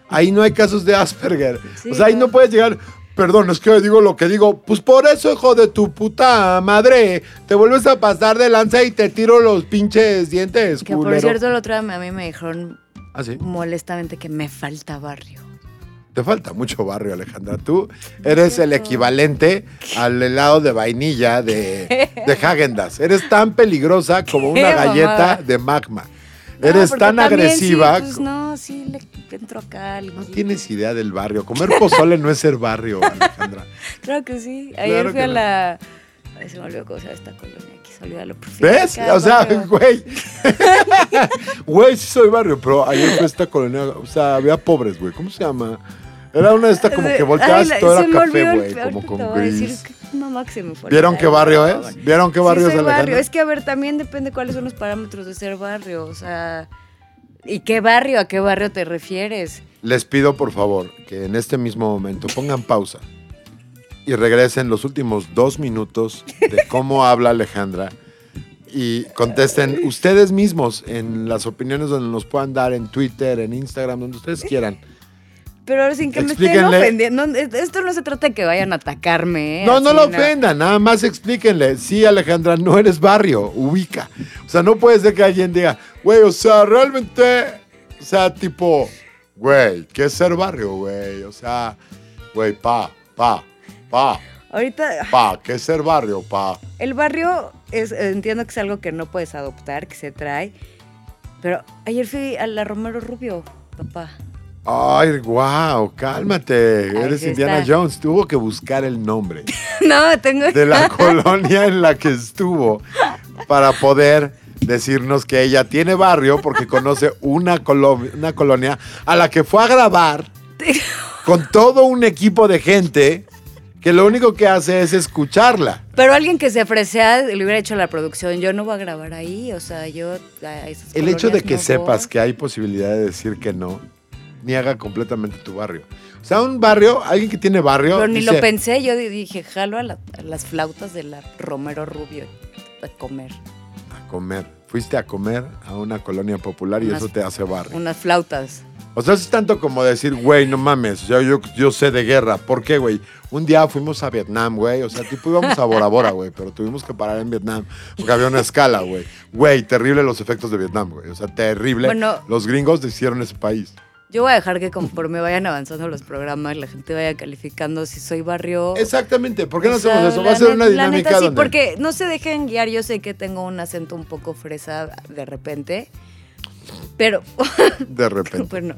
Ahí no hay casos de Asperger. Sí, o sea, ahí ¿no? puedes llegar. Perdón, es que digo lo que digo. Pues por eso, hijo de tu puta madre, te vuelves a pasar de lanza y te tiro los pinches dientes, Que por cierto, el otro día a mí me dijeron ¿Ah, sí? molestamente que me falta barrio. Te falta mucho barrio, Alejandra. Tú eres el equivalente al helado de vainilla de, de Häagen-Dazs. Eres tan peligrosa como una galleta de magma. No, Eres tan también agresiva. Sí, pues no, sí, le entro acá. al- No tienes idea del barrio. Comer pozole no es ser barrio, Alejandra. Claro que sí. Ayer Claro fui a no. la Ay, se me olvidó llama esta colonia aquí. Se olvidó lo ¿Ves? O sea, güey. Güey, sí soy barrio, pero ayer fue esta colonia. O sea, había pobres, güey. ¿Cómo se llama? Era una de estas como que volteabas todo era café, güey. Como con gris. Mamá, que se me fue ¿Vieron qué barrio es? ¿Vieron qué barrio sí, es barrio. Es que, a ver, también depende cuáles son los parámetros de ser barrio. O sea, ¿y qué barrio? ¿A qué barrio te refieres? Les pido, por favor, que en este mismo momento pongan pausa y regresen los últimos dos minutos de cómo habla Alejandra y contesten ustedes mismos en las opiniones donde nos puedan dar en Twitter, en Instagram, donde ustedes quieran. Pero sin que me estén ofendiendo. esto no se trata de que vayan a atacarme. ¿eh? No, no lo ofendan, nada más explíquenle. Sí, Alejandra, no eres barrio, ubica. O sea, no puede ser que alguien diga, güey, o sea, realmente, o sea, tipo, güey, ¿qué es ser barrio, güey? O sea, güey, pa, pa, pa. Ahorita. Pa, ¿qué es ser barrio, pa? El barrio es, entiendo que es algo que no puedes adoptar, que se trae. Pero ayer fui a la Romero Rubio, papá. Ay, wow, cálmate. Eres Indiana Jones. Tuvo que buscar el nombre. no, tengo De la colonia en la que estuvo para poder decirnos que ella tiene barrio porque conoce una, una colonia a la que fue a grabar con todo un equipo de gente que lo único que hace es escucharla. Pero alguien que se ofrecía le hubiera hecho la producción, yo no voy a grabar ahí, o sea, yo... El hecho de que sepas que hay posibilidad de decir que no, niega completamente tu barrio. O sea, un barrio, alguien que tiene barrio. Pero ni lo pensé, yo dije, jalo a, las flautas de la Romero Rubio a comer. A comer. Fuiste a comer a una colonia popular y eso te hace barrio. Unas flautas. O sea, es tanto como decir, güey, no mames, o sea, yo, yo sé de guerra. ¿Por qué, güey? Un día fuimos a Vietnam, güey. O sea, tipo íbamos a Bora Bora, güey, pero tuvimos que parar en Vietnam porque había una escala, güey. Güey, terrible los efectos de Vietnam, güey. O sea, terrible. Bueno, los gringos hicieron ese país. Yo voy a dejar que conforme vayan avanzando los programas, la gente vaya calificando si soy barrio. Exactamente, ¿por qué no hacemos eso? Va a ser una dinámica. La neta, sí, porque no se dejen guiar. Yo sé que tengo un acento un poco fresa de repente, pero. De repente. bueno,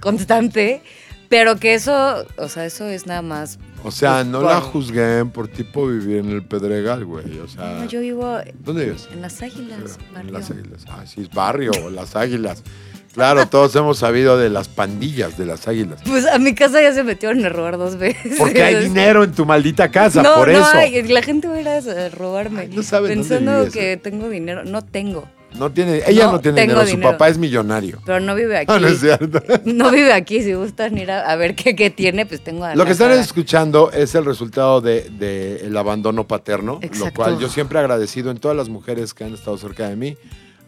constante. Pero que eso, o sea, eso es nada más. O sea, no la juzguen por tipo vivir en el Pedregal, güey. O sea. No, yo vivo. ¿Dónde vives? En Las Águilas. En Las Águilas. Ah, sí, es barrio, Las Águilas. Claro, todos hemos sabido de las pandillas de las águilas. Pues a mi casa ya se metieron a robar dos veces. Porque hay dinero en tu maldita casa, por no, eso. No, la gente va a ir a robarme. no saben Pensando que tengo dinero. No tengo. No tiene, ella no, tiene dinero, su papá es millonario. Pero no vive aquí. No, no es cierto. No vive aquí, si gustan ir a, ver qué, qué, tiene, pues tengo Lo que están escuchando es el resultado del de, el abandono paterno, lo cual yo siempre he agradecido en todas las mujeres que han estado cerca de mí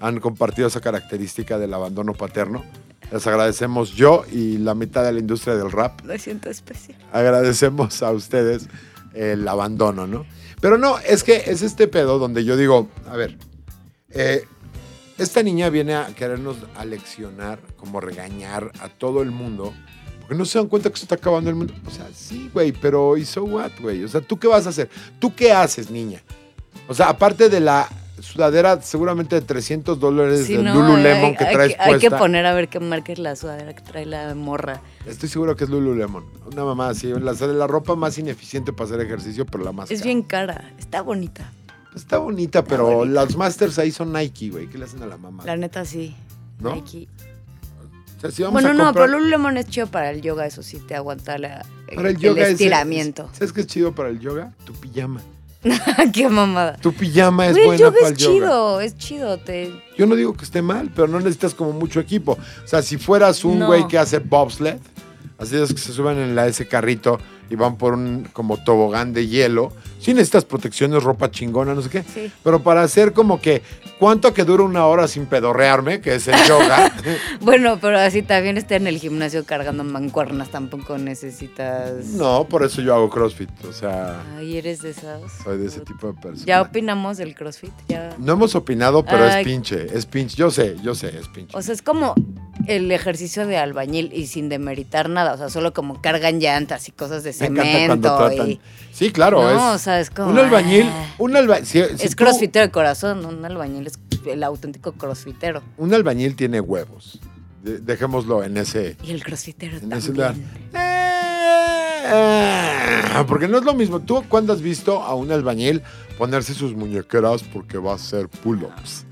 han compartido esa característica del abandono paterno. Les agradecemos yo y la mitad de la industria del rap. Lo siento especial. Agradecemos a ustedes el abandono, ¿no? Pero no, es que es este pedo donde yo digo, a ver, eh, esta niña viene a querernos aleccionar, como regañar a todo el mundo, porque no se dan cuenta que se está acabando el mundo. O sea, sí, güey, pero ¿y so what, güey? O sea, ¿tú qué vas a hacer? ¿Tú qué haces, niña? O sea, aparte de la sudadera seguramente de 300 dólares de Lululemon que traes puesta. Hay que poner a ver qué marca es la sudadera que trae la morra. Estoy seguro que es Lululemon. Una mamá así, la, la ropa más ineficiente para hacer ejercicio, pero la más Es bien cara, está bonita. Está bonita, pero las Masters ahí son Nike, güey. ¿Qué le hacen a la mamá? La neta sí. ¿No? Nike. O sea, si vamos bueno, a comprar... no, pero Lululemon es chido para el yoga, eso sí, te aguanta la, para el, yoga estiramiento. ¿Sabes qué es chido para el yoga? Tu pijama. Qué mamada. Tu pijama es buena para el yoga. Es chido, es chido. Te... Yo no digo que esté mal, pero no necesitas como mucho equipo. O sea, si fueras un güey que hace bobsled, así es que se suben en la, ese carrito y van por un como tobogán de hielo. Sí necesitas protecciones, ropa chingona, no sé qué. Pero para hacer como que, ¿cuánto que dura una hora sin pedorrearme? Que es el yoga. bueno, pero así también está en el gimnasio cargando mancuernas, tampoco necesitas... No, por eso yo hago CrossFit, o sea... Ay, eres de esas. Soy de ese tipo de persona. ¿Ya opinamos del CrossFit? ¿Ya? No hemos opinado, pero es pinche, es pinche. Yo sé, yo sé, es pinche. O sea, es como el ejercicio de albañil y sin demeritar nada, o sea, solo como cargan llantas y cosas de cemento. Sí, claro, no, O sea, es como, un albañil, ah. un albañil. es crossfitero de corazón, un albañil es el auténtico crossfitero. Un albañil tiene huevos. dejémoslo en ese. Y el crossfitero también. Eh, Eh, porque no es lo mismo. ¿Tú cuándo has visto a un albañil ponerse sus muñequeras porque va a hacer pull-ups?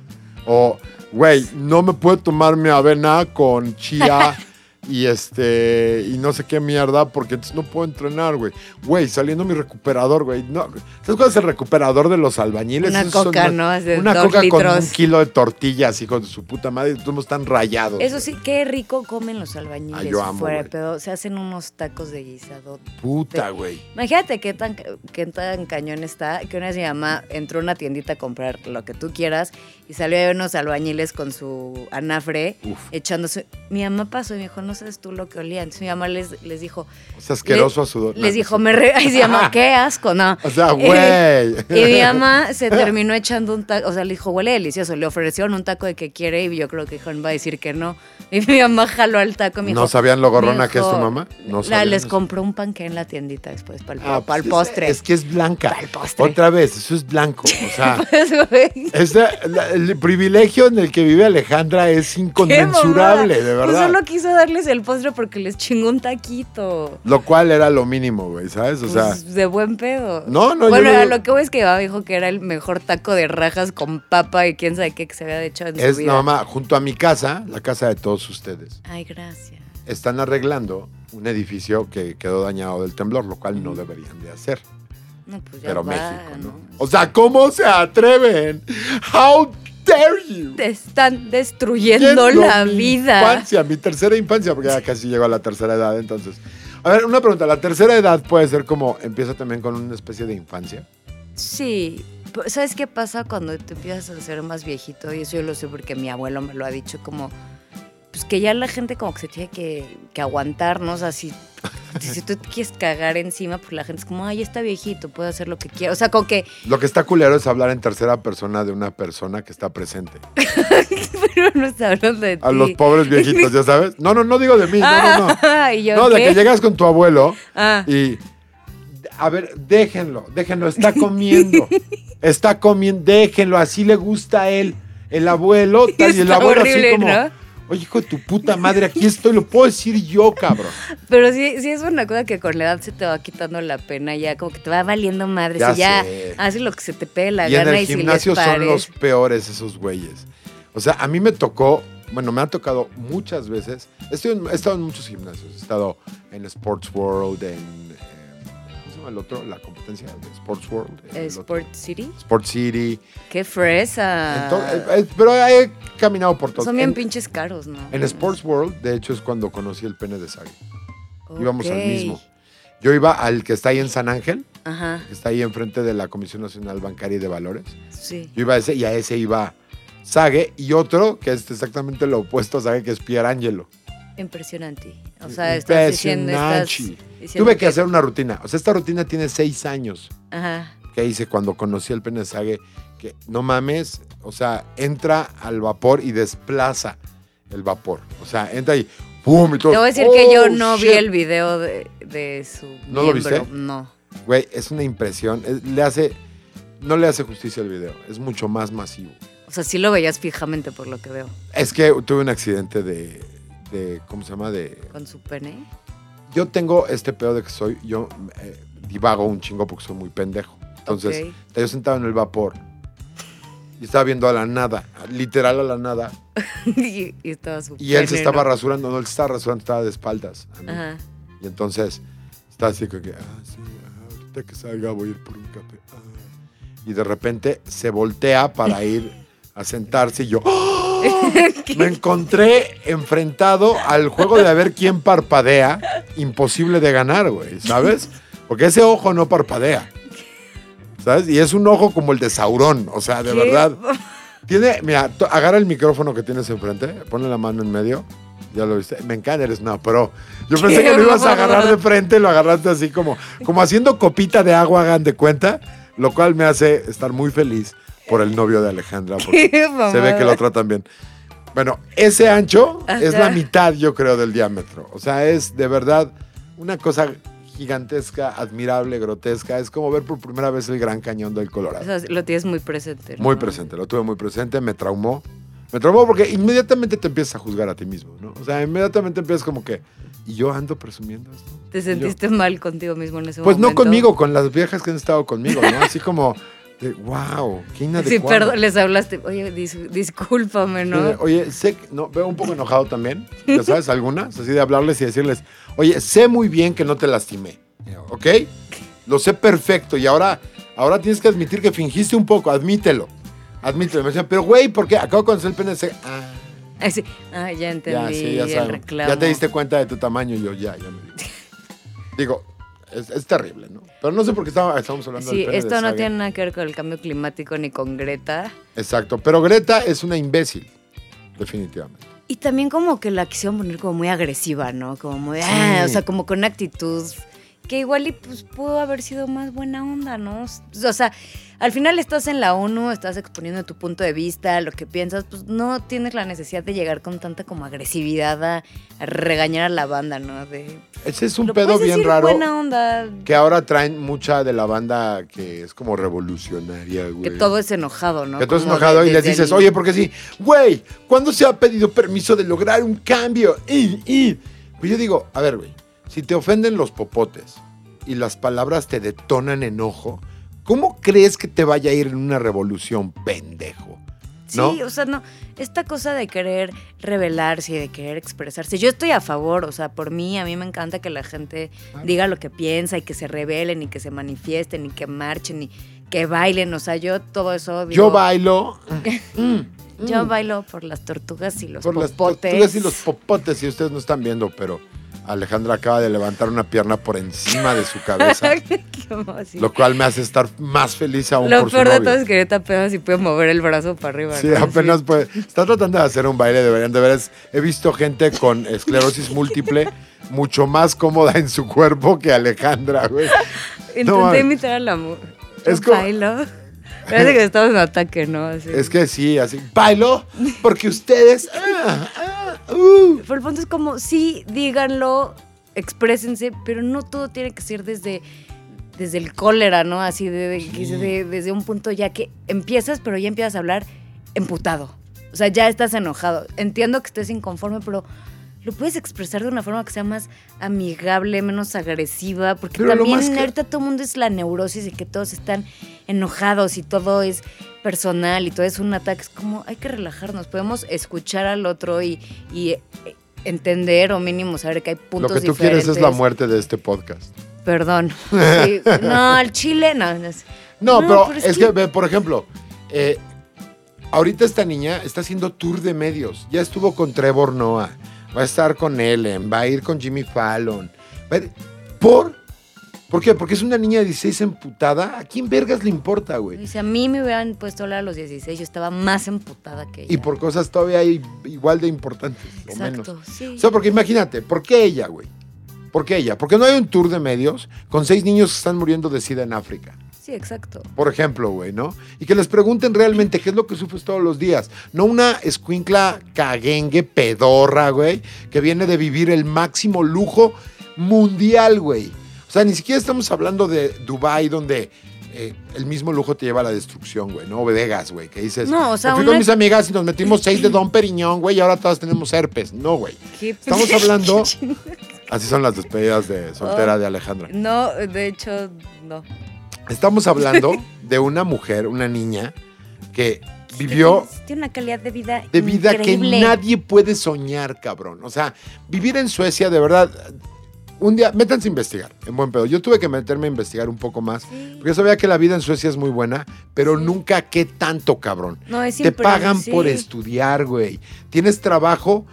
O, güey, no me puedo tomar mi avena con chía y este y no sé qué mierda porque entonces no puedo entrenar, güey. Güey, saliendo mi recuperador, güey. No, ¿Sabes cuál es el recuperador de los albañiles? Una Esos coca, ¿no? Hace Una dos coca con un kilo de tortillas, hijo de su puta madre. Todos están rayados. Eso sí, qué rico comen los albañiles. Ah, yo amo, fuera de pedo. Se hacen unos tacos de guisado. Puta, güey. Imagínate qué tan, qué tan cañón está que una vez mi mamá entró a una tiendita a comprar lo que tú quieras y salió ahí unos albañiles con su anafre Uf. echándose. Mi mamá pasó y me dijo, no sabes tú lo que olía. Entonces mi mamá les, les dijo, Es asqueroso le- a sudor. les No, dijo, no me re ay, se llama, qué asco, no. O sea, güey. Y mi mamá se terminó echando un taco, o sea, le dijo, huele delicioso. Le ofrecieron un taco de que quiere y yo creo que Juan va a decir que no. Y mi mamá jaló al taco y me dijo. ¿No sabían lo gorrona que es tu mamá? No la- sabían les compró un panque en la tiendita después para el, Ah, para el pues, postre. Es, es que es blanca. Para el postre. Otra vez, eso es blanco. O sea, Pues, güey, es la- la- el privilegio en el que vive Alejandra es inconmensurable, de Pues verdad. solo quiso darles el postre porque les chingó un taquito. Lo cual era lo mínimo, güey, ¿sabes? O sea, Pues, de buen pedo. No, no, yo Bueno, no- a lo que voy es que dijo que era el mejor taco de rajas con papa y quién sabe qué que se había hecho en es su vida. no, mamá, junto a mi casa, la casa de todos ustedes, Ay, gracias. están arreglando un edificio que quedó dañado del temblor, lo cual no deberían de hacer. No, pues ya Pero va, México, ¿no? O sea, ¿cómo se atreven? How dare you? Te están destruyendo Yendo la mi vida. Infancia, mi tercera infancia, porque ya casi llego a la tercera edad, entonces. A ver, una pregunta. ¿La tercera edad puede ser como empieza también con una especie de infancia? Sí. ¿Sabes qué pasa cuando te empiezas a ser más viejito? Y eso yo lo sé porque mi abuelo me lo ha dicho como... Pues que ya la gente como que se tiene que, que aguantar, ¿no? O sea, si, si tú te quieres cagar encima, pues la gente es como, ay, está viejito, puede hacer lo que quiera. O sea, como que... Lo que está culero es hablar en tercera persona de una persona que está presente. Pero no está hablando de ti. A los pobres viejitos, ¿ya sabes? No, no, no digo de mí, no, no, no. ¿y yo No, de que llegas con tu abuelo Ah. y... A ver, déjenlo, déjenlo, está comiendo. Está comiendo, déjenlo, así le gusta a él. El abuelo, tal, y el abuelo horrible, así como... ¿no? Oye, hijo de tu puta madre, aquí estoy, lo puedo decir yo, cabrón. Pero sí, sí es una cosa que con la edad se te va quitando la pena, ya como que te va valiendo madre. Ya si ya haces lo que se te pegue la y en gana el y si les gimnasio son pares. los peores esos güeyes. O sea, a mí me tocó, bueno, me ha tocado muchas veces. Estoy en- he estado en muchos gimnasios. He estado en Sports World, en. ¿Cómo se llama el otro? La competencia de Sports World. Eh, otro. Sport City. Sport City. Qué fresa. Eh, eh, pero he caminado por todo. Son bien en, pinches caros, ¿no? en Sports World, de hecho, es cuando conocí el pene de Sagi. Íbamos al mismo. Yo iba al que está ahí en San Ángel, Ajá, que está ahí enfrente de la Comisión Nacional Bancaria y de Valores. sí. Yo iba a ese y a ese iba Sage y otro que es exactamente lo opuesto a Sage, que es Pierangelo. Impresionante. O sea, estás diciendo, estás diciendo Tuve que hacer una rutina. O sea, esta rutina tiene seis años Ajá. que hice cuando conocí el pene de Sage. Que no mames, o sea, entra al vapor y desplaza el vapor. O sea, entra y ¡pum! Y todo, Te voy a decir que yo ¡oh, no vi el video de, de su ¿No lo miembro. viste? No. Güey, es una impresión. Es- le hace, no le hace justicia el video. Es mucho más masivo. O sea, sí lo veías fijamente por lo que veo. Es que tuve un accidente de, de ¿cómo se llama? De, Con su pene. yo tengo este pedo de que soy, yo eh, divago un chingo porque soy muy pendejo. Entonces, Ok. estaba yo sentado en el vapor y estaba viendo a la nada, literal a la nada. y, y estaba su Y él se estaba ¿no? rasurando, no, él se estaba rasurando, estaba de espaldas. a mí. Ajá. Y entonces, estaba así como que, ah, sí, ajá, ahorita que salga voy a ir por un café. ah. Y de repente se voltea para ir a sentarse y yo, ¡ah! me encontré enfrentado al juego de a ver quién parpadea, imposible de ganar, güey, ¿sabes? Porque ese ojo no parpadea, ¿sabes? Y es un ojo como el de Saurón, o sea, de ¿Qué? verdad. Tiene, mira, agarra el micrófono que tienes enfrente, ponle la mano en medio. Ya lo viste. Me encanta, eres una pro. Yo pensé que lo ibas a agarrar de frente, lo agarraste así como, como haciendo copita de agua, hagan de cuenta, lo cual me hace estar muy feliz por el novio de Alejandra, porque se ve que lo tratan bien. Bueno, ese ancho es Ajá. la mitad, yo creo, del diámetro. O sea, es de verdad una cosa gigantesca, admirable, grotesca. Es como ver por primera vez el Gran Cañón del Colorado. O sea, lo tienes muy presente. ¿no? Muy presente, lo tuve muy presente, me traumó. Me traumó porque inmediatamente te empiezas a juzgar a ti mismo, ¿no? O sea, inmediatamente empiezas como que, y yo ando presumiendo esto. ¿Te sentiste mal contigo mismo en ese Pues momento? no conmigo, con las viejas que han estado conmigo, ¿no? Así como, wow, qué Sí, inadecuado. perdón, les hablaste. Oye, dis- discúlpame, ¿no? Oye, sé, que- no, veo un poco enojado también, ya sabes, algunas, así de hablarles y decirles, oye, sé muy bien que no te lastimé, ¿ok? Lo sé perfecto y ahora, ahora tienes que admitir que fingiste un poco, admítelo, admítelo. Me decían, pero güey, ¿por qué? Acabo de conocer el PNC. Ah, Ay, sí. Ah, ya entendí ya, sí, ya el sabes. reclamo. Ya te diste cuenta de tu tamaño y yo, ya, ya me di. Digo, es, es terrible, ¿no? Pero no sé por qué estamos hablando Sí, del de esto no tiene nada que ver con el cambio climático ni con Greta. Exacto, pero Greta es una imbécil, definitivamente. Y también como que la quisieron poner como muy agresiva, ¿no? Como muy, ah, o sea, como con actitud que igual y pues pudo haber sido más buena onda, ¿no? O sea, al final estás en la ONU, estás exponiendo tu punto de vista, lo que piensas, pues no tienes la necesidad de llegar con tanta como agresividad a, a regañar a la banda, ¿no? De, Ese es un pedo bien decir raro. buena onda, Que ahora traen mucha de la banda que es como revolucionaria, güey. que todo es enojado, ¿no? Que todo es enojado de- y les dices, el- oye, porque sí, güey, ¿cuándo se ha pedido permiso de lograr un cambio? Y, y. Pues yo digo, a ver, güey, si te ofenden los popotes y las palabras te detonan enojo, ¿cómo crees que te vaya a ir en una revolución, pendejo? ¿No? Sí, o sea, no, esta cosa de querer rebelarse y de querer expresarse, yo estoy a favor, o sea, por mí, a mí me encanta que la gente diga lo que piensa y que se rebelen y que se manifiesten y que marchen y que bailen, o sea, yo todo eso... digo, Yo bailo. mm, Yo mm, bailo por las tortugas y los por las popotes. tortugas y los popotes, y ustedes no están viendo, pero Alejandra acaba de levantar una pierna por encima de su cabeza. Lo cual me hace estar más feliz aún Lo por su peor de todo es que ahorita apenas si puede mover el brazo para arriba. Sí, ¿no? apenas puede. Está tratando de hacer un baile, deberían de ver. He visto gente con esclerosis múltiple mucho más cómoda en su cuerpo que Alejandra, güey. Intenté No, imitar a la mu- Es como- bailo. Parece que estamos en ataque, ¿no? Así. Es que sí, así. Bailo porque ustedes. ah, ah, uh. Pero el punto es como, sí, díganlo, exprésense, pero no todo tiene que ser desde, desde el cólera, ¿no? Así de, de- Sí. de- desde un punto ya que empiezas, pero ya empiezas a hablar emputado. O sea, ya estás enojado. Entiendo que estés inconforme, pero lo puedes expresar de una forma que sea más amigable, menos agresiva, porque Pero lo también que- ahorita todo el mundo es la neurosis de que todos están enojados y todo es personal y todo es un ataque. Es como, hay que relajarnos, podemos escuchar al otro y, y, eh, entender o mínimo saber que hay Lo puntos que tú diferentes. quieres es la muerte de este podcast. Perdón. Sí. No, al chile, no. no es- No, No, pero, pero es, es que, por ejemplo, eh, ahorita esta niña está haciendo tour de medios. Ya estuvo con Trevor Noah, va a estar con Ellen, va a ir con Jimmy Fallon. va a ir- ¿Por? ¿Por qué? Porque es una niña de 16 emputada. ¿A quién vergas le importa, güey? Dice, a mí me hubieran puesto a hablar a los 16, yo estaba más emputada que ella. Y por cosas todavía igual de importantes, o menos. Exacto, sí. O sea, porque imagínate, ¿por qué ella, güey? ¿Por qué ella? Porque no hay un tour de medios con seis niños que están muriendo de sida en África. Sí, exacto. por ejemplo, güey, ¿no? Y que les pregunten realmente qué es lo que sufres todos los días. No una escuincla caguengue pedorra, güey, que viene de vivir el máximo lujo mundial, güey. O sea, ni siquiera estamos hablando de Dubai donde eh, el mismo lujo te lleva a la destrucción, güey, ¿no? Vegas, güey, que dices, No, o sea, "Me fui una- con mis amigas y nos metimos seis de Don Periñón, güey, y ahora todas tenemos herpes. No, güey. ¿Qué- Estamos hablando... Así son las despedidas de soltera de Alejandra. No, de hecho, no. Estamos hablando de una mujer, una niña, que vivió Tiene, tiene una calidad de vida de vida increíble. que nadie puede soñar, cabrón. O sea, vivir en Suecia, de verdad, un día, métanse a investigar, en buen pedo. Yo tuve que meterme a investigar un poco más, Sí. porque sabía que la vida en Suecia es muy buena, pero Sí. nunca qué tanto, cabrón. No, es Te pagan sí. por estudiar, güey. Tienes trabajo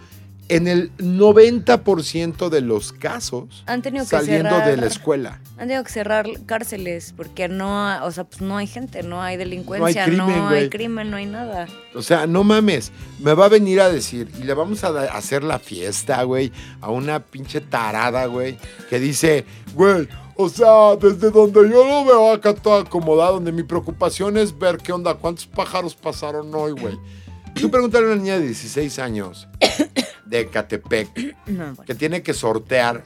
en el 90% de los casos Han tenido que saliendo cerrar, de la escuela. Han tenido que cerrar cárceles porque no, o sea, pues no hay gente, no hay delincuencia, no crimen, hay, güey. crimen, no hay nada. O sea, no mames, me va a venir a decir y le vamos a hacer la fiesta, güey, a una pinche tarada, güey, que dice, güey, o sea, desde donde yo lo veo acá todo acomodado, donde mi preocupación es ver qué onda, cuántos pájaros pasaron hoy, güey. Tú pregúntale a una niña de 16 años de Catepec No, bueno. que tiene que sortear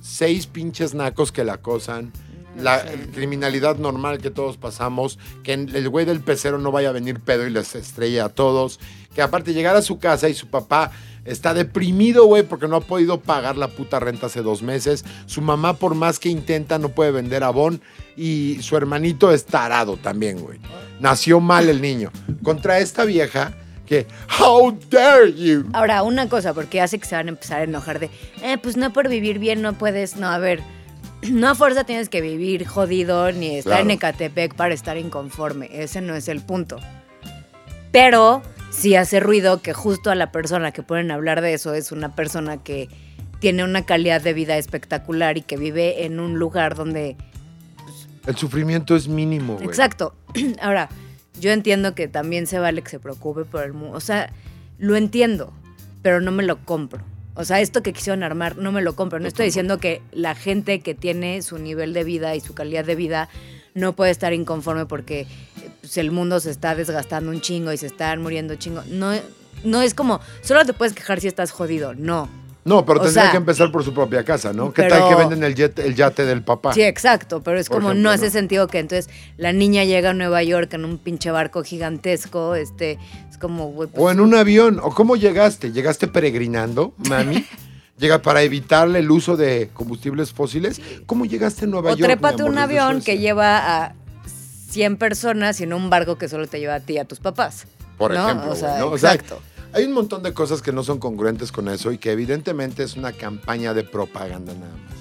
seis pinches nacos que la acosan la criminalidad normal que todos pasamos, que el güey del pecero no vaya a venir pedo y les estrella a todos, que aparte llegar a su casa y su papá está deprimido, güey, porque no ha podido pagar la puta renta hace dos meses, su mamá por más que intenta no puede vender abón y su hermanito es tarado también, güey. Nació mal el niño. Contra esta vieja how dare you. Ahora, una cosa, porque hace que se van a empezar a enojar de, eh, pues no por vivir bien no puedes, no, a ver, no a fuerza tienes que vivir jodido ni estar Claro. en Ecatepec para estar inconforme, ese no es el punto. Pero sí hace ruido que justo a la persona que a hablar de eso es una persona que tiene una calidad de vida espectacular y que vive en un lugar donde El sufrimiento es mínimo, güey. Exacto. Ahora, yo entiendo que también se vale que se preocupe por el mundo. O sea, lo entiendo, pero no me lo compro. O sea, esto que quisieron armar, no me lo compro. No estoy diciendo que la gente que tiene su nivel de vida y su calidad de vida no puede estar inconforme porque eh, pues, el mundo se está desgastando un chingo y se están muriendo chingo. No, no es como, solo te puedes quejar si estás jodido. No. No, pero O tendría sea, que empezar por su propia casa, ¿no? ¿Qué pero- tal que venden el, jet- el yate del papá? Sí, exacto, pero es Por como ejemplo, no hace ¿no? sentido que entonces la niña llega a Nueva York en un pinche barco gigantesco, este, es como, pues, O en un avión. ¿O cómo llegaste? ¿Llegaste peregrinando, mami? Llega para evitarle el uso de combustibles fósiles. ¿Cómo llegaste a Nueva o York? mi trépate amor, un avión que lleva a 100 personas y en un barco que solo te lleva a ti y a tus papás. Por ¿no? ejemplo, o sea, ¿no? O sea, exacto. Hay un montón de cosas que no son congruentes con eso y que evidentemente es una campaña de propaganda nada más.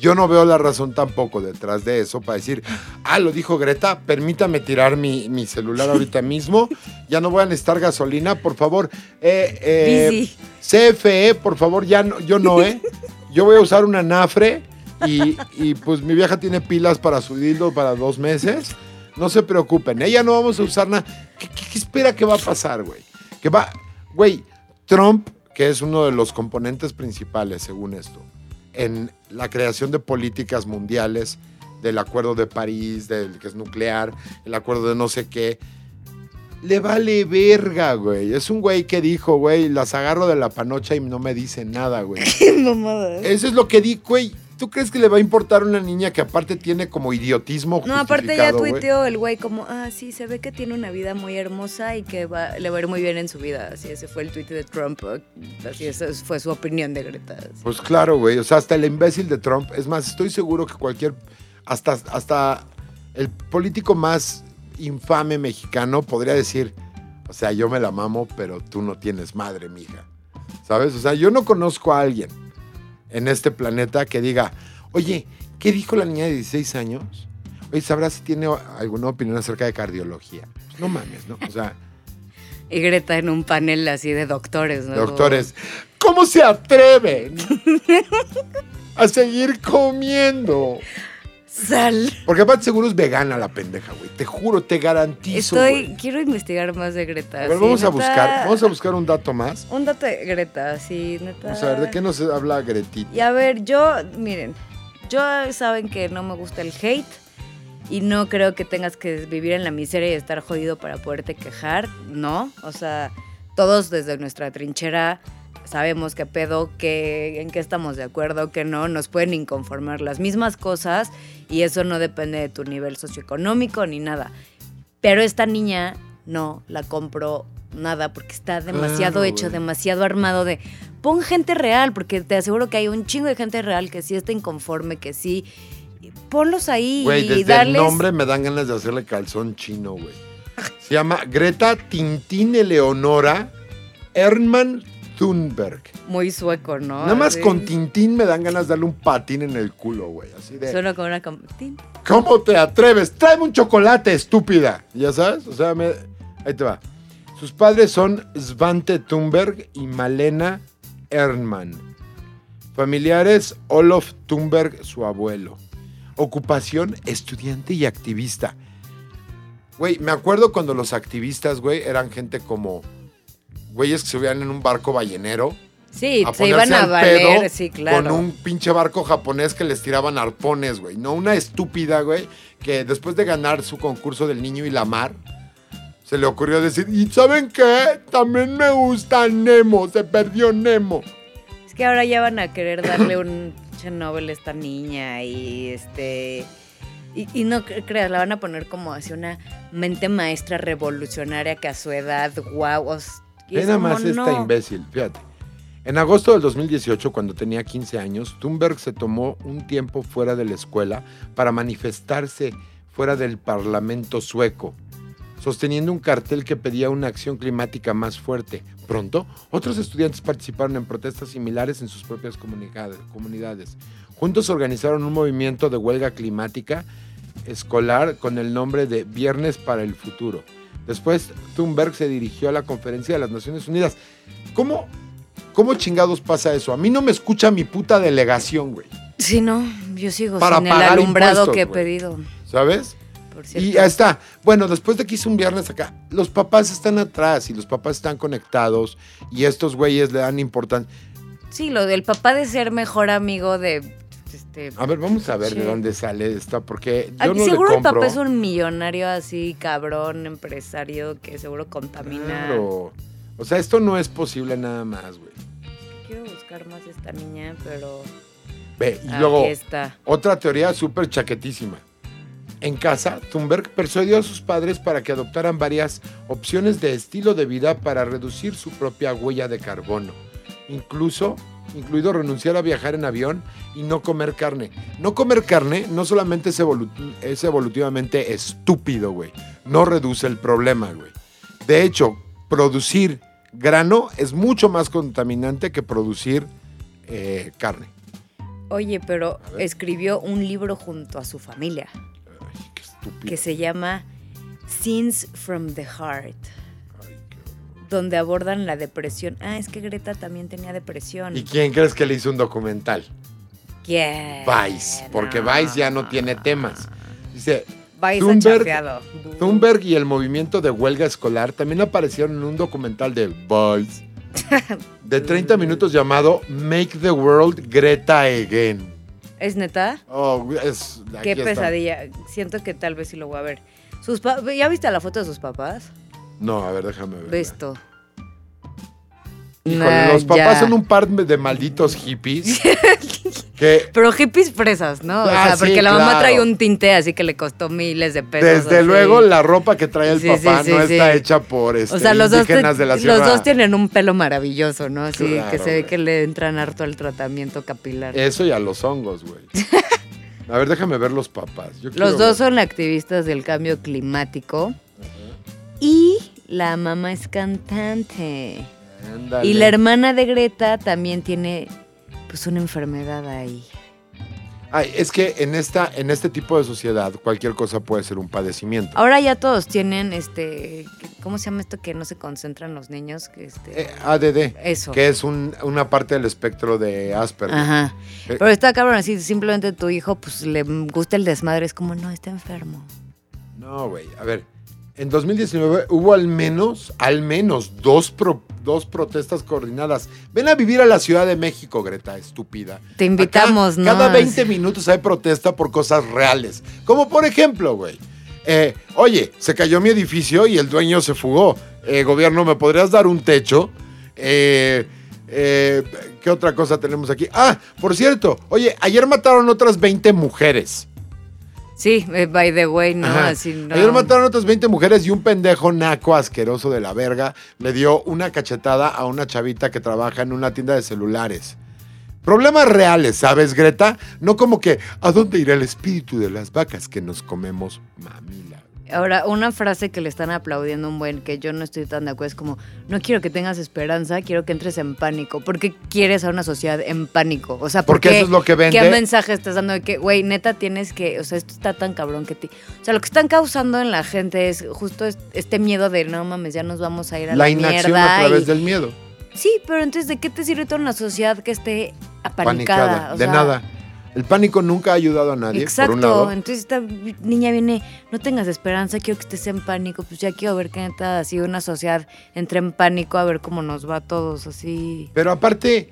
Yo no veo la razón tampoco detrás de eso para decir, ah, lo dijo Greta, permítame tirar mi, mi celular ahorita mismo, ya no voy a necesitar gasolina, por favor. Eh, eh. CFE, por favor, ya no, yo no, ¿eh? Yo voy a usar una Nafre y, y, pues mi vieja tiene pilas para su dildo para dos meses. No se preocupen, ella no vamos a usar nada. ¿Qué, qué- qué espera que va a pasar, güey? Que va, güey, Trump, que es uno de los componentes principales, según esto, en la creación de políticas mundiales, del Acuerdo de París, del que es nuclear, el acuerdo de no sé qué, le vale verga, güey. Es un güey que dijo, güey, las agarro de la panocha y no me dice nada, güey. Qué mamada. Eso es lo que di, güey. ¿Tú crees que le va a importar a una niña que aparte tiene como idiotismo No, aparte ya tuiteó el güey como, ah, sí, se ve que tiene una vida muy hermosa y que va, le va a ir muy bien en su vida. Así, ese fue el tuit de Trump. Así, esa fue su opinión de Greta. Pues claro, güey. O sea, hasta el imbécil de Trump. Es más, estoy seguro que cualquier. Hasta, hasta el político más infame mexicano podría decir: O sea, yo me la mamo, pero tú no tienes madre, mija. ¿Sabes? O sea, yo no conozco a alguien en este planeta que diga: Oye, ¿qué dijo la niña de 16 años? Oye, ¿sabrás si tiene alguna opinión acerca de cardiología? No mames, ¿no? O sea, Y Greta en un panel así de doctores, ¿no? doctores, ¿cómo se atreven a seguir comiendo? Sal. Porque aparte seguro es vegana la pendeja, güey. Te juro, te garantizo. Estoy, güey. quiero investigar más de Greta. A ver, sí, vamos a buscar, vamos a buscar un dato más. Un dato de Greta, sí, neta. Vamos a ver, ¿de qué nos habla Gretita? Y a ver, yo, miren, yo saben que no me gusta el hate y no creo que tengas que vivir en la miseria y estar jodido para poderte quejar, no. O sea, todos desde nuestra trinchera sabemos qué pedo, que, en qué estamos de acuerdo, que no, nos pueden inconformar las mismas cosas y eso no depende de tu nivel socioeconómico ni nada. Pero esta niña no la compro nada porque está demasiado hecho, demasiado armado de pon gente real, porque te aseguro que hay un chingo de gente real que sí está inconforme, que sí. Ponlos ahí Güey, y desde darles. el nombre me dan ganas de hacerle calzón chino, güey. Se llama Greta Tintín Eleonora Ernman Thunberg. Muy sueco, ¿no? Nada más con Tintín me dan ganas de darle un patín en el culo, güey. Así de. Suena como una. ¿Cómo te atreves? Tráeme un chocolate, estúpida. ¿Ya sabes? O sea, me- ahí te va. Sus padres son Svante Thunberg y Malena Ernman. Familiares, Olof Thunberg, su abuelo. Ocupación, estudiante y activista. Güey, me acuerdo cuando los activistas, güey, eran gente como güeyes que se subían en un barco ballenero Sí, a se iban a al valer, sí, claro. Con un pinche barco japonés que les tiraban arpones, güey. No una estúpida, güey, que después de ganar su concurso del niño y la mar, se le ocurrió decir, ¿y saben qué? También me gusta Nemo, se perdió Nemo. Es que ahora ya van a querer darle un pinche Nobel a esta niña y este. Y, y no cre- creas, la van a poner como así una mente maestra revolucionaria que a su edad, wow. Ve nada más esta imbécil, fíjate. En agosto del 2018, cuando tenía 15 años, Thunberg se tomó un tiempo fuera de la escuela para manifestarse fuera del Parlamento sueco, sosteniendo un cartel que pedía una acción climática más fuerte. Pronto, otros estudiantes participaron en protestas similares en sus propias comunidades. Juntos organizaron un movimiento de huelga climática escolar con el nombre de Viernes para el Futuro. Después, Thunberg se dirigió a la conferencia de las Naciones Unidas. ¿Cómo, cómo chingados pasa eso? A mí no me escucha mi puta delegación, güey. Sí, no, yo sigo Para sin el pagar alumbrado que he güey. pedido. ¿Sabes? Por Y cierto. ya está. Bueno, después de que hice un viernes acá, los papás están atrás y los papás están conectados y estos güeyes le dan importancia. Sí, lo del papá de ser mejor amigo de. Este, A ver, vamos a ver de dónde sale esto, porque yo no seguro le el papá es un millonario así, cabrón, empresario, que seguro contamina. Claro. O sea, esto no es posible nada más, güey. Quiero buscar más esta niña, pero Ve, y aquí luego, está. otra teoría súper chaquetísima. En casa, Thunberg persuadió a sus padres para que adoptaran varias opciones de estilo de vida para reducir su propia huella de carbono. Incluso, incluido renunciar a viajar en avión y no comer carne. No comer carne no solamente es, evolu- es evolutivamente estúpido, güey. No reduce el problema, güey. De hecho, producir grano es mucho más contaminante que producir eh, carne. Oye, pero escribió un libro junto a su familia Ay, qué estúpido. que se llama Scenes from the Heart. Donde abordan la depresión. Ah, es que Greta también tenía depresión. ¿Y quién crees que le hizo un documental? ¿Quién? Vice, porque Vice ya no tiene temas. Dice, Vice Thunberg-. Thunberg y el movimiento de huelga escolar también aparecieron en un documental de Vice de 30 minutos llamado Make the World Greta Again. ¿Es neta? Oh, es, Qué está. pesadilla. Siento que tal vez sí lo voy a ver. Sus ¿Ya viste la foto de sus papás? No, a ver, déjame ver. Ve esto. Híjole, Nah, los papás ya. son un par de malditos hippies que Pero hippies fresas, ¿no? O Ah, sea, porque la mamá claro. trae un tinte así que le costó miles de pesos. desde así. luego la ropa que trae el Sí, papá sí, no está hecha por este, O sea, los dos, de la los dos tienen un pelo maravilloso, ¿no? Así Claro, que se ve que le entran harto al tratamiento capilar. Eso y a los hongos, güey. A ver, déjame ver los papás. Yo Los dos ver. son activistas del cambio climático y la mamá es cantante. Y la hermana de Greta también tiene pues una enfermedad ahí. Ay, es que en esta, en este tipo de sociedad, cualquier cosa puede ser un padecimiento. Ahora ya todos tienen este ¿cómo se llama esto que no se concentran los niños? Este Eh, ADD, eso. que es un- una parte del espectro de Asperger. Ajá. Eh, Pero está cabrón así, simplemente tu hijo pues le gusta el desmadre, es como no, está enfermo. No, güey. A ver, en 2019 hubo al menos, al menos dos, pro- dos protestas coordinadas. Ven a vivir a la Ciudad de México, Greta, estúpida. Te invitamos, Acá, ¿no? Cada 20 minutos hay protesta por cosas reales. Como por ejemplo, güey. eh, oye, se cayó mi edificio y el dueño se fugó. Eh, gobierno, ¿me podrías dar un techo? Eh, eh, ¿Qué otra cosa tenemos aquí? Ah, por cierto, oye, ayer mataron otras 20 mujeres. Sí, eh, by the way, no, Ajá. así no. Ayer mataron otras 20 mujeres y un pendejo naco asqueroso de la verga le dio una cachetada a una chavita que trabaja en una tienda de celulares. Problemas reales, ¿sabes, Greta? No como que, ¿a dónde irá el espíritu de las vacas que nos comemos, mamila? Ahora, una frase que le están aplaudiendo un buen, que yo no estoy tan de acuerdo, es como, no quiero que tengas esperanza, quiero que entres en pánico. ¿Por qué quieres a una sociedad en pánico? O sea, ¿por Porque qué- eso es lo que vende. ¿Qué mensaje estás dando de que, güey, neta tienes que, o sea, esto está tan cabrón que ti... O sea, lo que están causando en la gente es justo es- este miedo de, no mames, ya nos vamos a ir a la, La inacción mierda. a través y- del miedo. Sí, pero entonces, ¿de qué te sirve toda una sociedad que esté apanicada? Panicada. O de nada. El pánico nunca ha ayudado a nadie, Exacto, por un lado. entonces esta niña viene, no tengas esperanza, quiero que estés en pánico, pues ya quiero ver que neta así una sociedad entre en pánico a ver cómo nos va a todos así. Pero aparte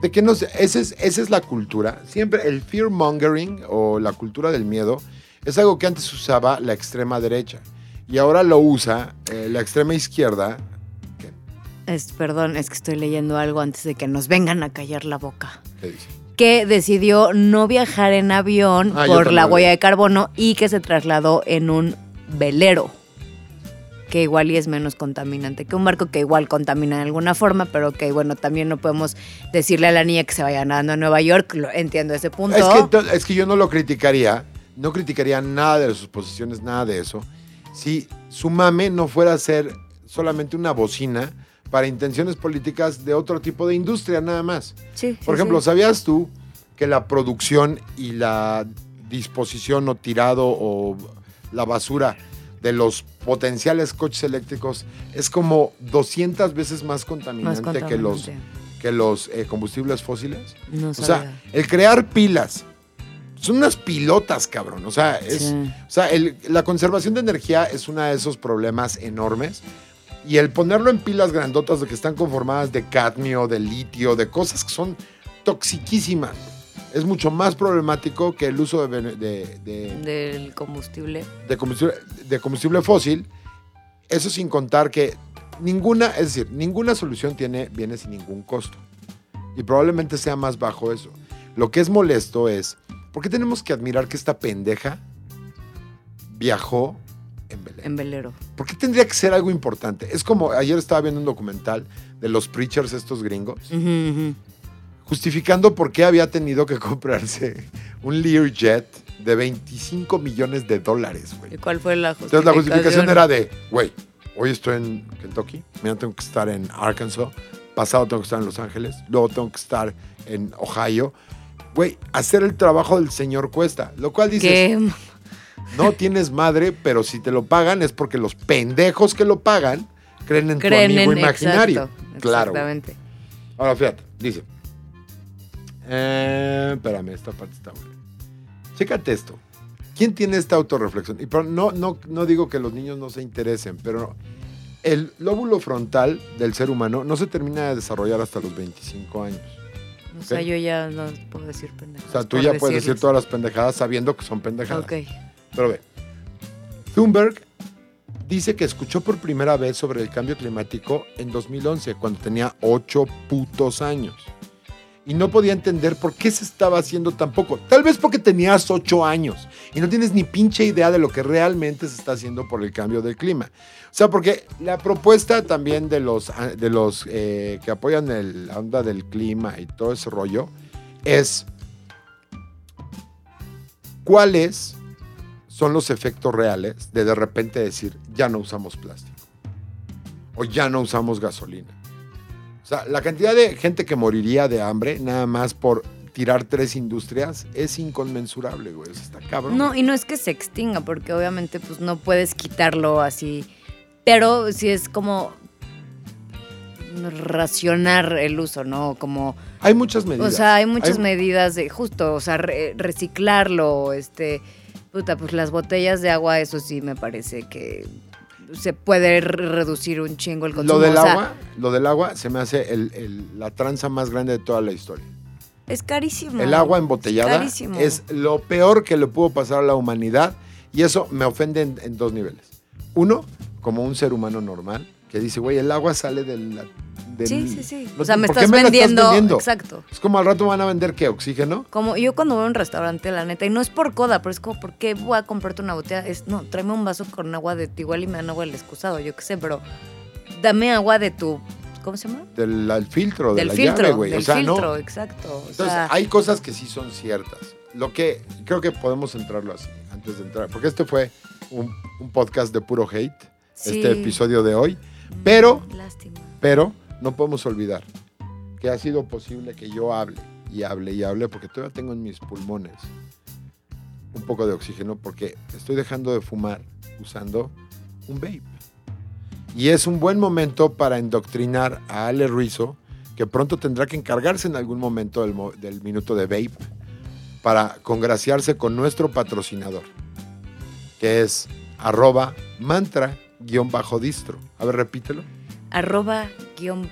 de que no sé, esa es, esa es la cultura. Siempre el fear mongering o la cultura del miedo es algo que antes usaba la extrema derecha y ahora lo usa eh, la extrema izquierda. Es, perdón, es que estoy leyendo algo antes de que nos vengan a callar la boca. ¿Qué dice? Que decidió no viajar en avión Ah, por la huella de carbono y que se trasladó en un velero, que igual y es menos contaminante que un barco, que igual contamina de alguna forma, pero que bueno, también no podemos decirle a la niña que se vaya nadando a Nueva York, lo, entiendo ese punto. Es que, es que yo no lo criticaría, no criticaría nada de sus posiciones, nada de eso. Si su mame no fuera a ser solamente una bocina para intenciones políticas de otro tipo de industria, nada más. Sí, sí, Por ejemplo, sí. ¿sabías tú que la producción y la disposición o tirado o la basura de los potenciales coches eléctricos es como 200 veces más Más contaminante, que los, que los eh, combustibles fósiles? No O sea, el crear pilas. Son unas pilotas, cabrón. O sea, es, o sea el- la conservación de energía es uno de esos problemas enormes. Y el ponerlo en pilas grandotas de que están conformadas de cadmio, de litio, de cosas que son toxiquísimas, es mucho más problemático que el uso de, de- de- del combustible. de combustible, de combustible fósil. Eso sin contar que ninguna, es decir, ninguna solución tiene, viene sin ningún costo. Y probablemente sea más bajo eso. Lo que es molesto es, ¿por qué tenemos que admirar que esta pendeja viajó en velero. ¿Por qué tendría que ser algo importante? Es como, ayer estaba viendo un documental de los preachers estos gringos, justificando por qué había tenido que comprarse un Learjet de 25 millones de dólares, güey. ¿Y cuál fue la justificación? Entonces la justificación era de, güey, hoy estoy en Kentucky, mañana tengo que estar en Arkansas, pasado tengo que estar en Los Ángeles, luego tengo que estar en Ohio. Güey, hacer el trabajo del señor cuesta, lo cual dices, Que no tienes madre, pero si te lo pagan es porque los pendejos que lo pagan creen en creen tu amigo en imaginario. exacto, claro. Exactamente. Ahora fíjate, dice. Eh, espérame, esta parte está buena. Chécate esto. ¿Quién tiene esta autorreflexión? Y no, no, no digo que los niños no se interesen, pero el lóbulo frontal del ser humano no se termina de desarrollar hasta los 25 años. O sea, yo ya no puedo decir pendejadas. O sea, tú ya puedes decir todas las pendejadas sabiendo que son pendejadas. Ok. Pero ve, Thunberg dice que escuchó por primera vez sobre el cambio climático en 2011, cuando tenía 8 putos años. Y no podía entender por qué se estaba haciendo tan poco. Tal vez porque tenías 8 años y no tienes ni pinche idea de lo que realmente se está haciendo por el cambio del clima. O sea, porque la propuesta también de los, de los eh, que apoyan el- la onda del clima y todo ese rollo es cuáles son los efectos reales de de repente decir, ya no usamos plástico o ya no usamos gasolina. O sea, la cantidad de gente que moriría de hambre nada más por tirar tres industrias es inconmensurable, güey. O sea, está cabrón. No, y no es que se extinga, porque obviamente pues no puedes quitarlo así. Pero sí es como racionar el uso, ¿no? Como, Hay muchas medidas. o sea, hay muchas Hay- medidas de justo, o sea, re- reciclarlo, este, puta, pues las botellas de agua, eso sí me parece que se puede re- reducir un chingo el consumo. Lo del o sea, agua, lo del agua se me hace el- el- la tranza más grande de toda la historia. Es carísimo. El agua embotellada Es lo peor que le pudo pasar a la humanidad y eso me ofende en, en dos niveles. Uno, como un ser humano normal que dice, güey, el agua sale del... del- Sí, sí, sí. no o sea, me ¿por qué estás, la vendiendo, Exacto. Es como al rato van a vender qué, oxígeno. Como yo cuando voy a un restaurante, la neta, y no es por coda, pero es como, ¿por qué voy a comprarte una botella? Es, no, tráeme un vaso con agua de igual y me dan agua del excusado, yo qué sé, pero dame agua de tu, ¿cómo se llama? Del al filtro, de del la filtro, llave, güey. del O sea, filtro, no. exacto. O Entonces, sea, hay cosas que sí son ciertas. Lo que creo que podemos entrarlo así, antes de entrar, porque este fue un, un podcast de puro hate, sí. este episodio de hoy, pero Lástima. Pero no podemos olvidar que ha sido posible que yo hable y hable y hable porque todavía tengo en mis pulmones un poco de oxígeno porque estoy dejando de fumar usando un vape. Y es un buen momento para endoctrinar a Ale Ruizo, que pronto tendrá que encargarse en algún momento del, del minuto de vape para congraciarse con nuestro patrocinador, que es arroba mantra-distro. A ver, repítelo. Arroba guion,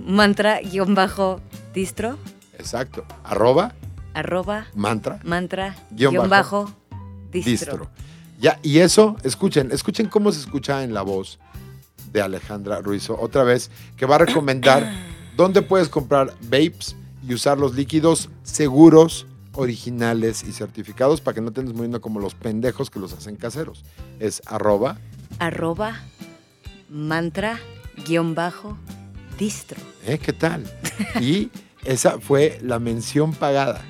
mantra guion bajo distro, Exacto. Arroba arroba mantra mantra Guión guion, bajo, bajo, distro. distro. Ya, y eso, escuchen, escuchen cómo se escucha en la voz de Alejandra Ruizo, otra vez, que va a recomendar dónde puedes comprar vapes y usar los líquidos seguros, originales y certificados para que no te andes moviendo como los pendejos que los hacen caseros. Es arroba, Arroba mantra guion bajo distro. ¿eh? ¿Qué tal? Y esa fue la mención pagada,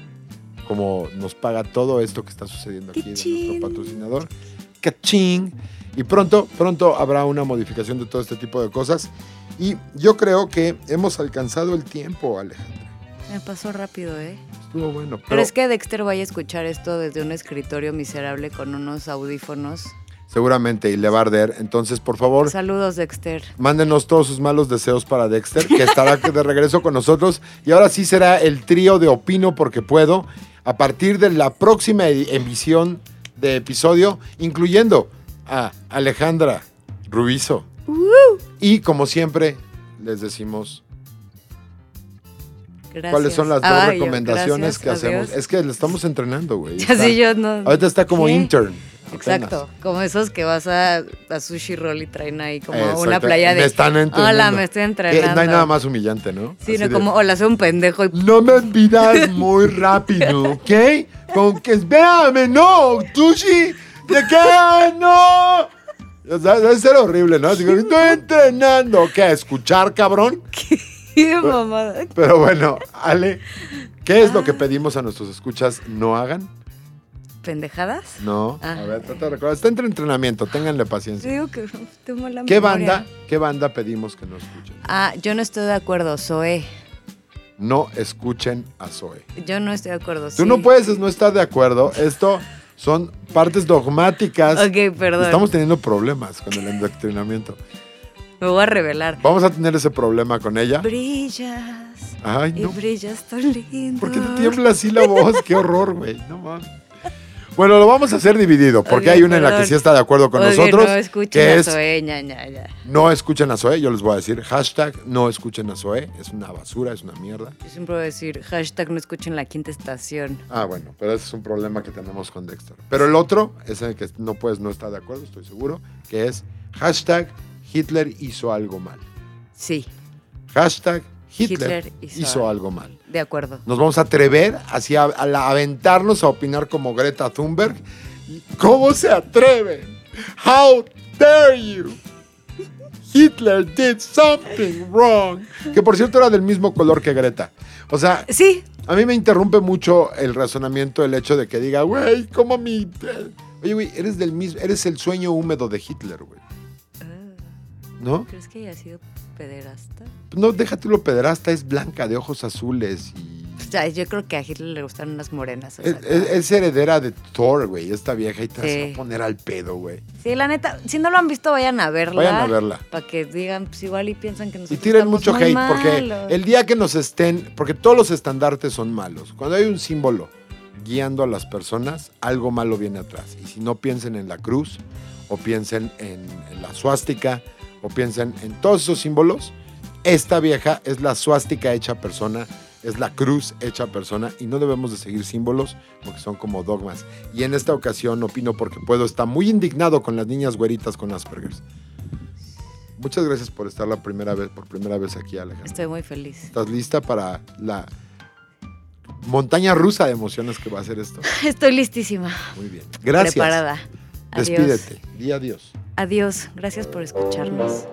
como nos paga todo esto que está sucediendo aquí de nuestro patrocinador. ¡Cachín! Y pronto, pronto habrá una modificación de todo este tipo de cosas. Y yo creo que hemos alcanzado el tiempo, Alejandra. Me pasó rápido, ¿eh? Estuvo bueno. Pero, es que Dexter vaya a escuchar esto desde un escritorio miserable con unos audífonos. Seguramente, y le va a arder. Entonces, por favor, Saludos, Dexter. Mándenos todos sus malos deseos para Dexter, que estará de regreso con nosotros. Y ahora sí será el trío de Opino porque puedo, a partir de la próxima e- emisión de episodio, incluyendo a Alejandra Rubizo. Y como siempre, les decimos Gracias. cuáles son las dos Ah, yo, recomendaciones gracias, que hacemos. adiós. Es que le estamos entrenando, güey. Ya sí, yo no. Ahorita está como ¿Qué? intern. Exacto, apenas. como esos que vas a, a Sushi Roll y traen ahí como Exacto. una playa de... Me están entrenando. Hola, me estoy Que entrenando. no hay nada más humillante, ¿no? Sí, Así no, de- como, hola, soy un pendejo y... No me olvidas muy rápido, ¿ok? Con que espérame, no, Tushi, ¿de qué? No. O sea, debe ser horrible, ¿no? Digo, estoy entrenando. ¿Qué? ¿Escuchar, cabrón? ¡Qué mamada! Pero bueno, Ale, ¿qué es lo que pedimos a nuestros escuchas no hagan? ¿Pendejadas? No. Ah. A ver, trata de recordar. Está entre entrenamiento, ténganle paciencia. Digo que tengo la ¿Qué memoria. banda, qué banda pedimos que no escuchen? Ah, yo no estoy de acuerdo, Zoé. No escuchen a Zoe. Yo no estoy de acuerdo, Tú sí. no puedes no estar de acuerdo. Esto son partes dogmáticas. Ok, perdón. Estamos teniendo problemas con el endoctrinamiento. Me voy a revelar. Vamos a tener ese problema con ella. Brillas. Ay, Y no. brillas tan lindo. ¿Por qué te tiembla así la voz? Qué horror, güey. No mames. Bueno, lo vamos a hacer dividido, porque hay una en la que sí está de acuerdo con nosotros, No escuchen que a es Zoé, ña, ña, ña. no escuchen a Zoe, yo les voy a decir, hashtag no escuchen a Zoe, es una basura, es una mierda. Yo siempre voy a decir, hashtag no escuchen la quinta estación. Ah, bueno, pero ese es un problema que tenemos con Dexter. Pero el otro es el que no puedes no estar de acuerdo, estoy seguro, que es hashtag Hitler hizo algo mal. Sí, Hashtag Hitler, Hitler hizo, hizo algo mal. de acuerdo. Nos vamos a atrever así a, aventarnos a opinar como Greta Thunberg. ¿Cómo se atreven? How dare you? Hitler did something wrong. Que por cierto era del mismo color que Greta. O sea, Sí, a mí me interrumpe mucho el razonamiento el hecho de que diga, güey, ¿cómo mi... Oye, güey, eres del mismo, eres el sueño húmedo de Hitler, güey. ¿No? ¿crees que haya sido pederasta? No, déjate lo pederasta, es blanca, de ojos azules y... O sea, yo creo que a Hitler le gustaron unas morenas. o Es, sea, es- es heredera de Thor, güey, esta vieja y te Sí. vas a poner al pedo, güey. Sí, la neta, si no lo han visto, vayan a verla. Vayan a verla. Para que digan, pues igual y piensan que Y nosotros tiren estamos mucho muy hate, porque el día que nos estén, porque todos los estandartes son malos. Cuando hay un símbolo guiando a las personas, algo malo viene atrás. Y si no piensen en la cruz, o piensen en, en la suástica, o piensen en todos esos símbolos, esta vieja es la suástica hecha persona, es la cruz hecha persona, y no debemos de seguir símbolos porque son como dogmas. Y en esta ocasión, opino porque puedo, está muy indignado con las niñas güeritas con Asperger's. Muchas gracias por estar la primera vez, por primera vez aquí, Alejandra. Estoy muy feliz. ¿Estás lista para la montaña rusa de emociones que va a ser esto? Estoy listísima. Muy bien. Gracias. Preparada. Adiós. Despídete. Di adiós. Adiós. Gracias por escucharnos.